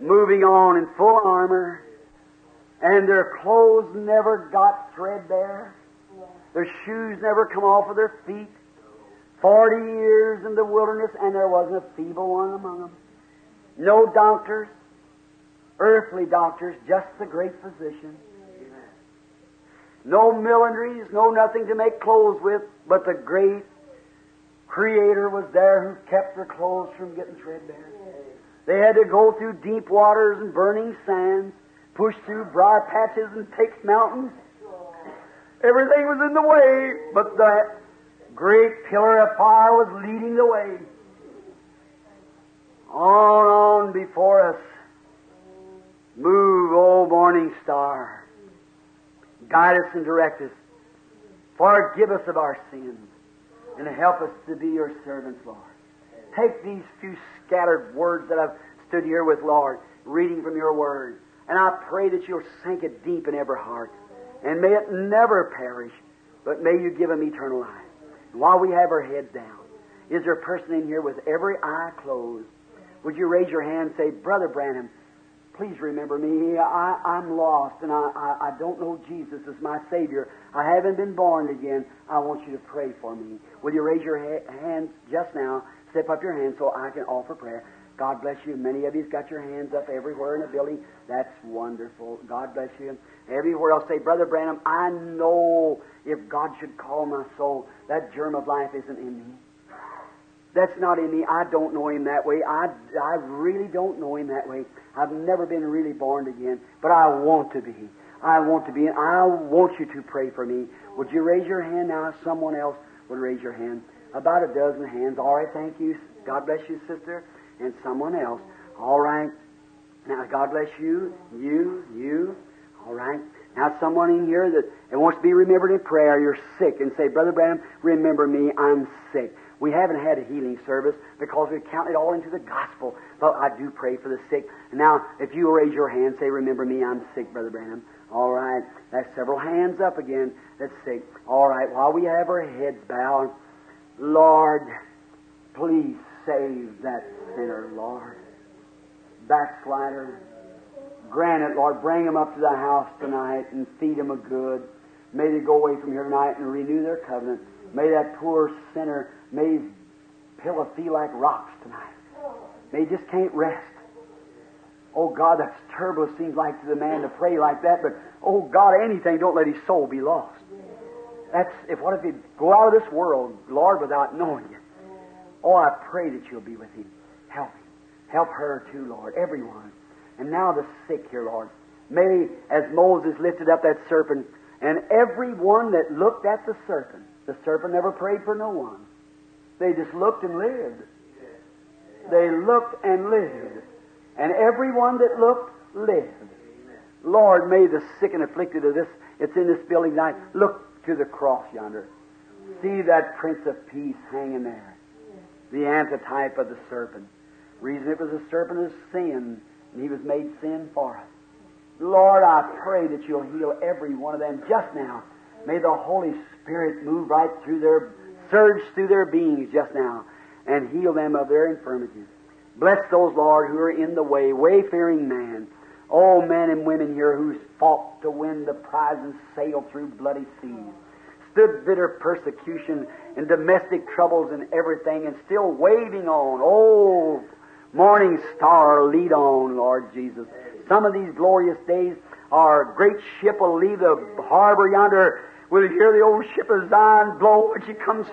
moving on in full armor, and their clothes never got threadbare. Their shoes never come off of their feet. Forty years in the wilderness, and there wasn't a feeble one among them. No doctors, earthly doctors, just the great physician. No millineries, no nothing to make clothes with, but the great Creator was there who kept their clothes from getting threadbare. They had to go through deep waters and burning sands, push through briar patches and take mountains. Everything was in the way, but that great pillar of fire was leading the way. On, on before us. Move, O morning star. Guide us and direct us. Forgive us of our sins and help us to be your servants, Lord. Take these few scattered words that I've stood here with, Lord, reading from your word, and I pray that you'll sink it deep in every heart, and may it never perish, but may you give them eternal life. While we have our heads down, is there a person in here with every eye closed? Would you raise your hand and say, Brother Branham, please remember me. I, I'm lost and I, I, I don't know Jesus as my Savior. I haven't been born again. I want you to pray for me. Will you raise your ha- hands just now? Step up your hands so I can offer prayer. God bless you. Many of you's got your hands up everywhere in the building. That's wonderful. God bless you. Everywhere else, say, Brother Branham, I know if God should call my soul, that germ of life isn't in me. That's not in me. I don't know Him that way. I, I really don't know Him that way. I've never been really born again, but I want to be. I want to be. And I want you to pray for me. Would you raise your hand now? Someone else would raise your hand. About a dozen hands. All right, thank you. God bless you, sister. And someone else. All right. Now, God bless you, you, you. All right. Now, someone in here that, wants to be remembered in prayer, you're sick, and say, Brother Branham, remember me, I'm sick. We haven't had a healing service because we count it all into the gospel. But I do pray for the sick. Now, if you raise your hand, say, Remember me, I'm sick, Brother Branham. All right. That's several hands up again. That's sick. All right. While we have our heads bowed, Lord, please save that sinner, Lord. Backslider. Grant it, Lord. Bring them up to the house tonight and feed them a good. May they go away from here tonight and renew their covenant. May that poor sinner, may pillow feel like rocks tonight. May he just can't rest. Oh God, that's terrible. It seems like to the man to pray like that, but oh God, anything, don't let his soul be lost. That's if what if he'd go out of this world, Lord, without knowing you. Oh, I pray that you'll be with him. Help him. Help her too, Lord. Everyone. And now the sick here, Lord. May, as Moses lifted up that serpent, and every one that looked at the serpent, the serpent never prayed for no one. They just looked and lived. They looked and lived. And everyone that looked lived. Lord, may the sick and afflicted of this, it's in this building tonight, look to the cross yonder. See that Prince of Peace hanging there. The antitype of the serpent. Reason it was the serpent of sin, and he was made sin for us. Lord, I pray that you'll heal every one of them just now. May the Holy Spirit move right through their, surge through their beings just now, and heal them of their infirmities. Bless those, Lord, who are in the way, wayfaring man. Oh, men and women here who's fought to win the prize and sail through bloody seas, stood bitter persecution and domestic troubles and everything, and still waving on. Oh, morning star, lead on, Lord Jesus. Some of these glorious days, our great ship will leave the harbor yonder. We'll hear the old ship of Zion blow when she comes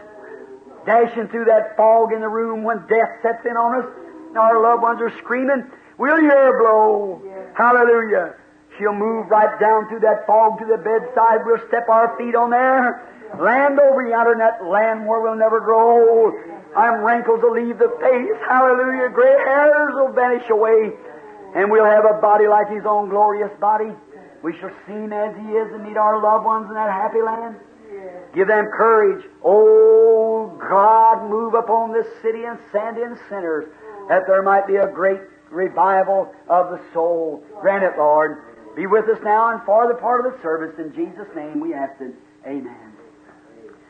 dashing through that fog in the room when death sets in on us. And our loved ones are screaming. We'll hear her blow. Hallelujah. She'll move right down through that fog to the bedside. We'll step our feet on there. Land over yonder in that land where we'll never grow old. Our wrinkles will leave the face. Hallelujah. Gray hairs will vanish away. And we'll have a body like His own glorious body. We shall see Him as He is and meet our loved ones in that happy land. Give them courage. Oh, God, move upon this city and send in sinners that there might be a great revival of the soul. Grant it, Lord. Be with us now and for the part of the service. In Jesus' name we ask it. Amen.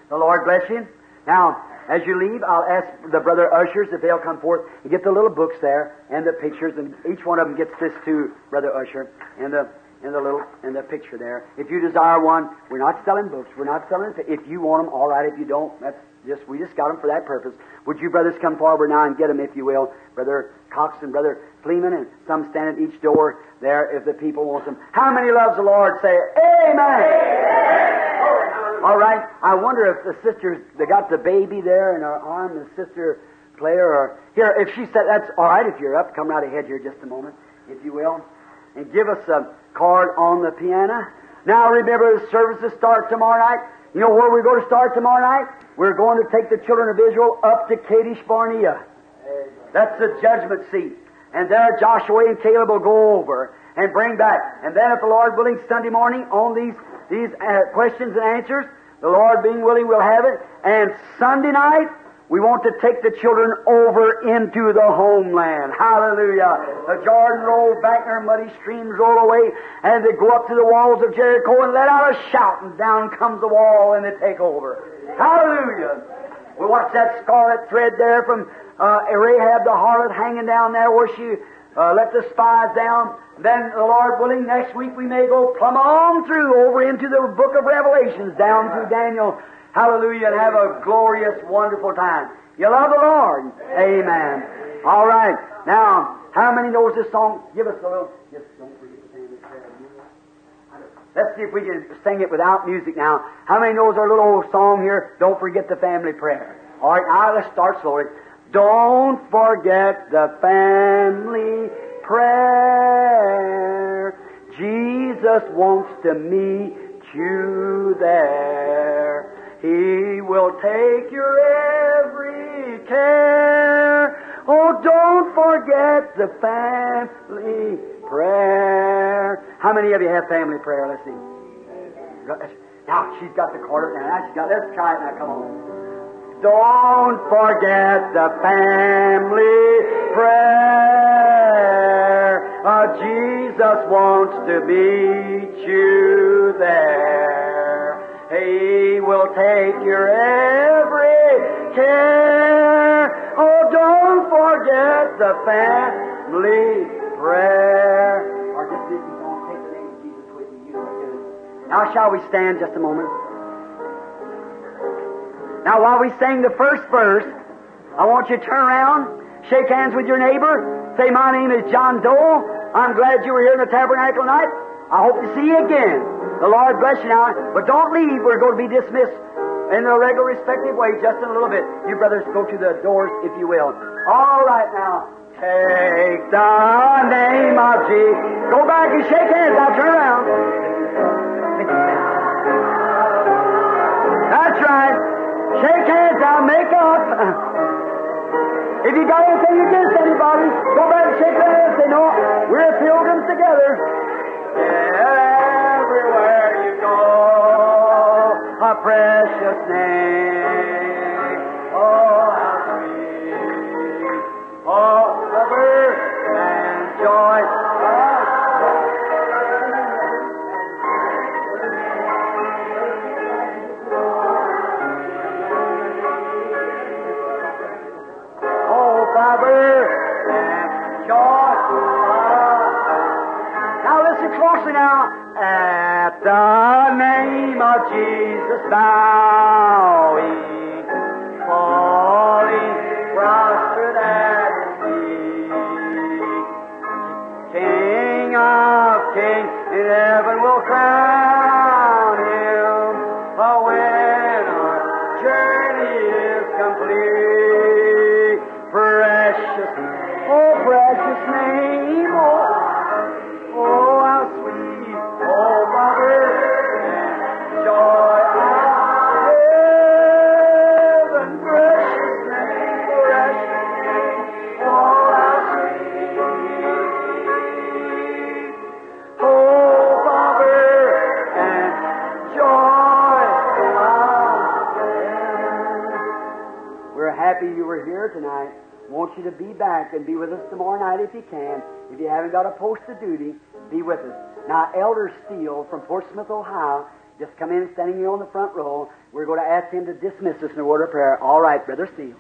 The Lord bless you. Now, as you leave, I'll ask the brother ushers if they'll come forth and get the little books there and the pictures, and each one of them gets this too, brother usher, and the and the little and the picture there. If you desire one, we're not selling books. We're not selling. If you want them, all right. If you don't, that's just we just got them for that purpose. Would you brothers come forward now and get them, if you will, brother Cox and brother Fleeman, and some stand at each door there if the people want them. How many loves the Lord? Say Amen. All right. I wonder if the sisters they got the baby there in her arm, the sister player, or here. If she said that's all right, if you're up, come right ahead here just a moment, if you will, and give us a card on the piano. Now remember, the services start tomorrow night. You know where we're going to start tomorrow night? We're going to take the children of Israel up to Kadesh Barnea. That's the judgment seat. And there Joshua and Caleb will go over and bring back. And then, if the Lord willing, Sunday morning on these these uh, questions and answers, the Lord being willing, we'll have it. And Sunday night, we want to take the children over into the homeland. Hallelujah. The Jordan rolled back and their muddy streams roll away, and they go up to the walls of Jericho and let out a shout, and down comes the wall and they take over. Hallelujah. We watch that scarlet thread there from uh, Rahab the harlot hanging down there where she uh, let the spies down. Then, the Lord willing, next week we may go plumb on through over into the book of Revelations, down through Daniel. Hallelujah, and have a glorious, wonderful time. You love the Lord? Amen. All right. Now, how many knows this song? Give us a little. Let's see if we can sing it without music now. How many knows our little old song here? Don't forget the family prayer. All right, now let's start slowly. Don't forget the family prayer. Jesus wants to meet you there. He will take your every care. Oh, don't forget the family prayer. How many of you have family prayer? Let's see. Now she's got the quarter. Now she's got. Let's try it now. Come on. Don't forget the family prayer. Uh, Jesus wants to meet you there. He will take your every care. Oh, don't forget the family prayer. You. Now, shall we stand just a moment? Now, while we sing the first verse, I want you to turn around, shake hands with your neighbor, say, My name is John Dole. I'm glad you were here in the tabernacle tonight. I hope to see you again. The Lord bless you now. But don't leave. We're going to be dismissed in a regular, respective way just in a little bit. You brothers go to the doors, if you will. All right now. Take the name of Jesus. Go back and shake hands. Now turn around. Shake hands now, make up. If you got anything against anybody, go back and shake their hands. Say, no, we're pilgrims together. Everywhere you go, a precious name. Jesus bowing, falling, prostrate at His. King of kings in heaven will crown tonight. Want you to be back and be with us tomorrow night if you can. If you haven't got a post of duty, be with us. Now, Elder Steele from Portsmouth, Ohio, just come in standing here on the front row. We're going to ask him to dismiss us in a word of prayer. All right, Brother Steele.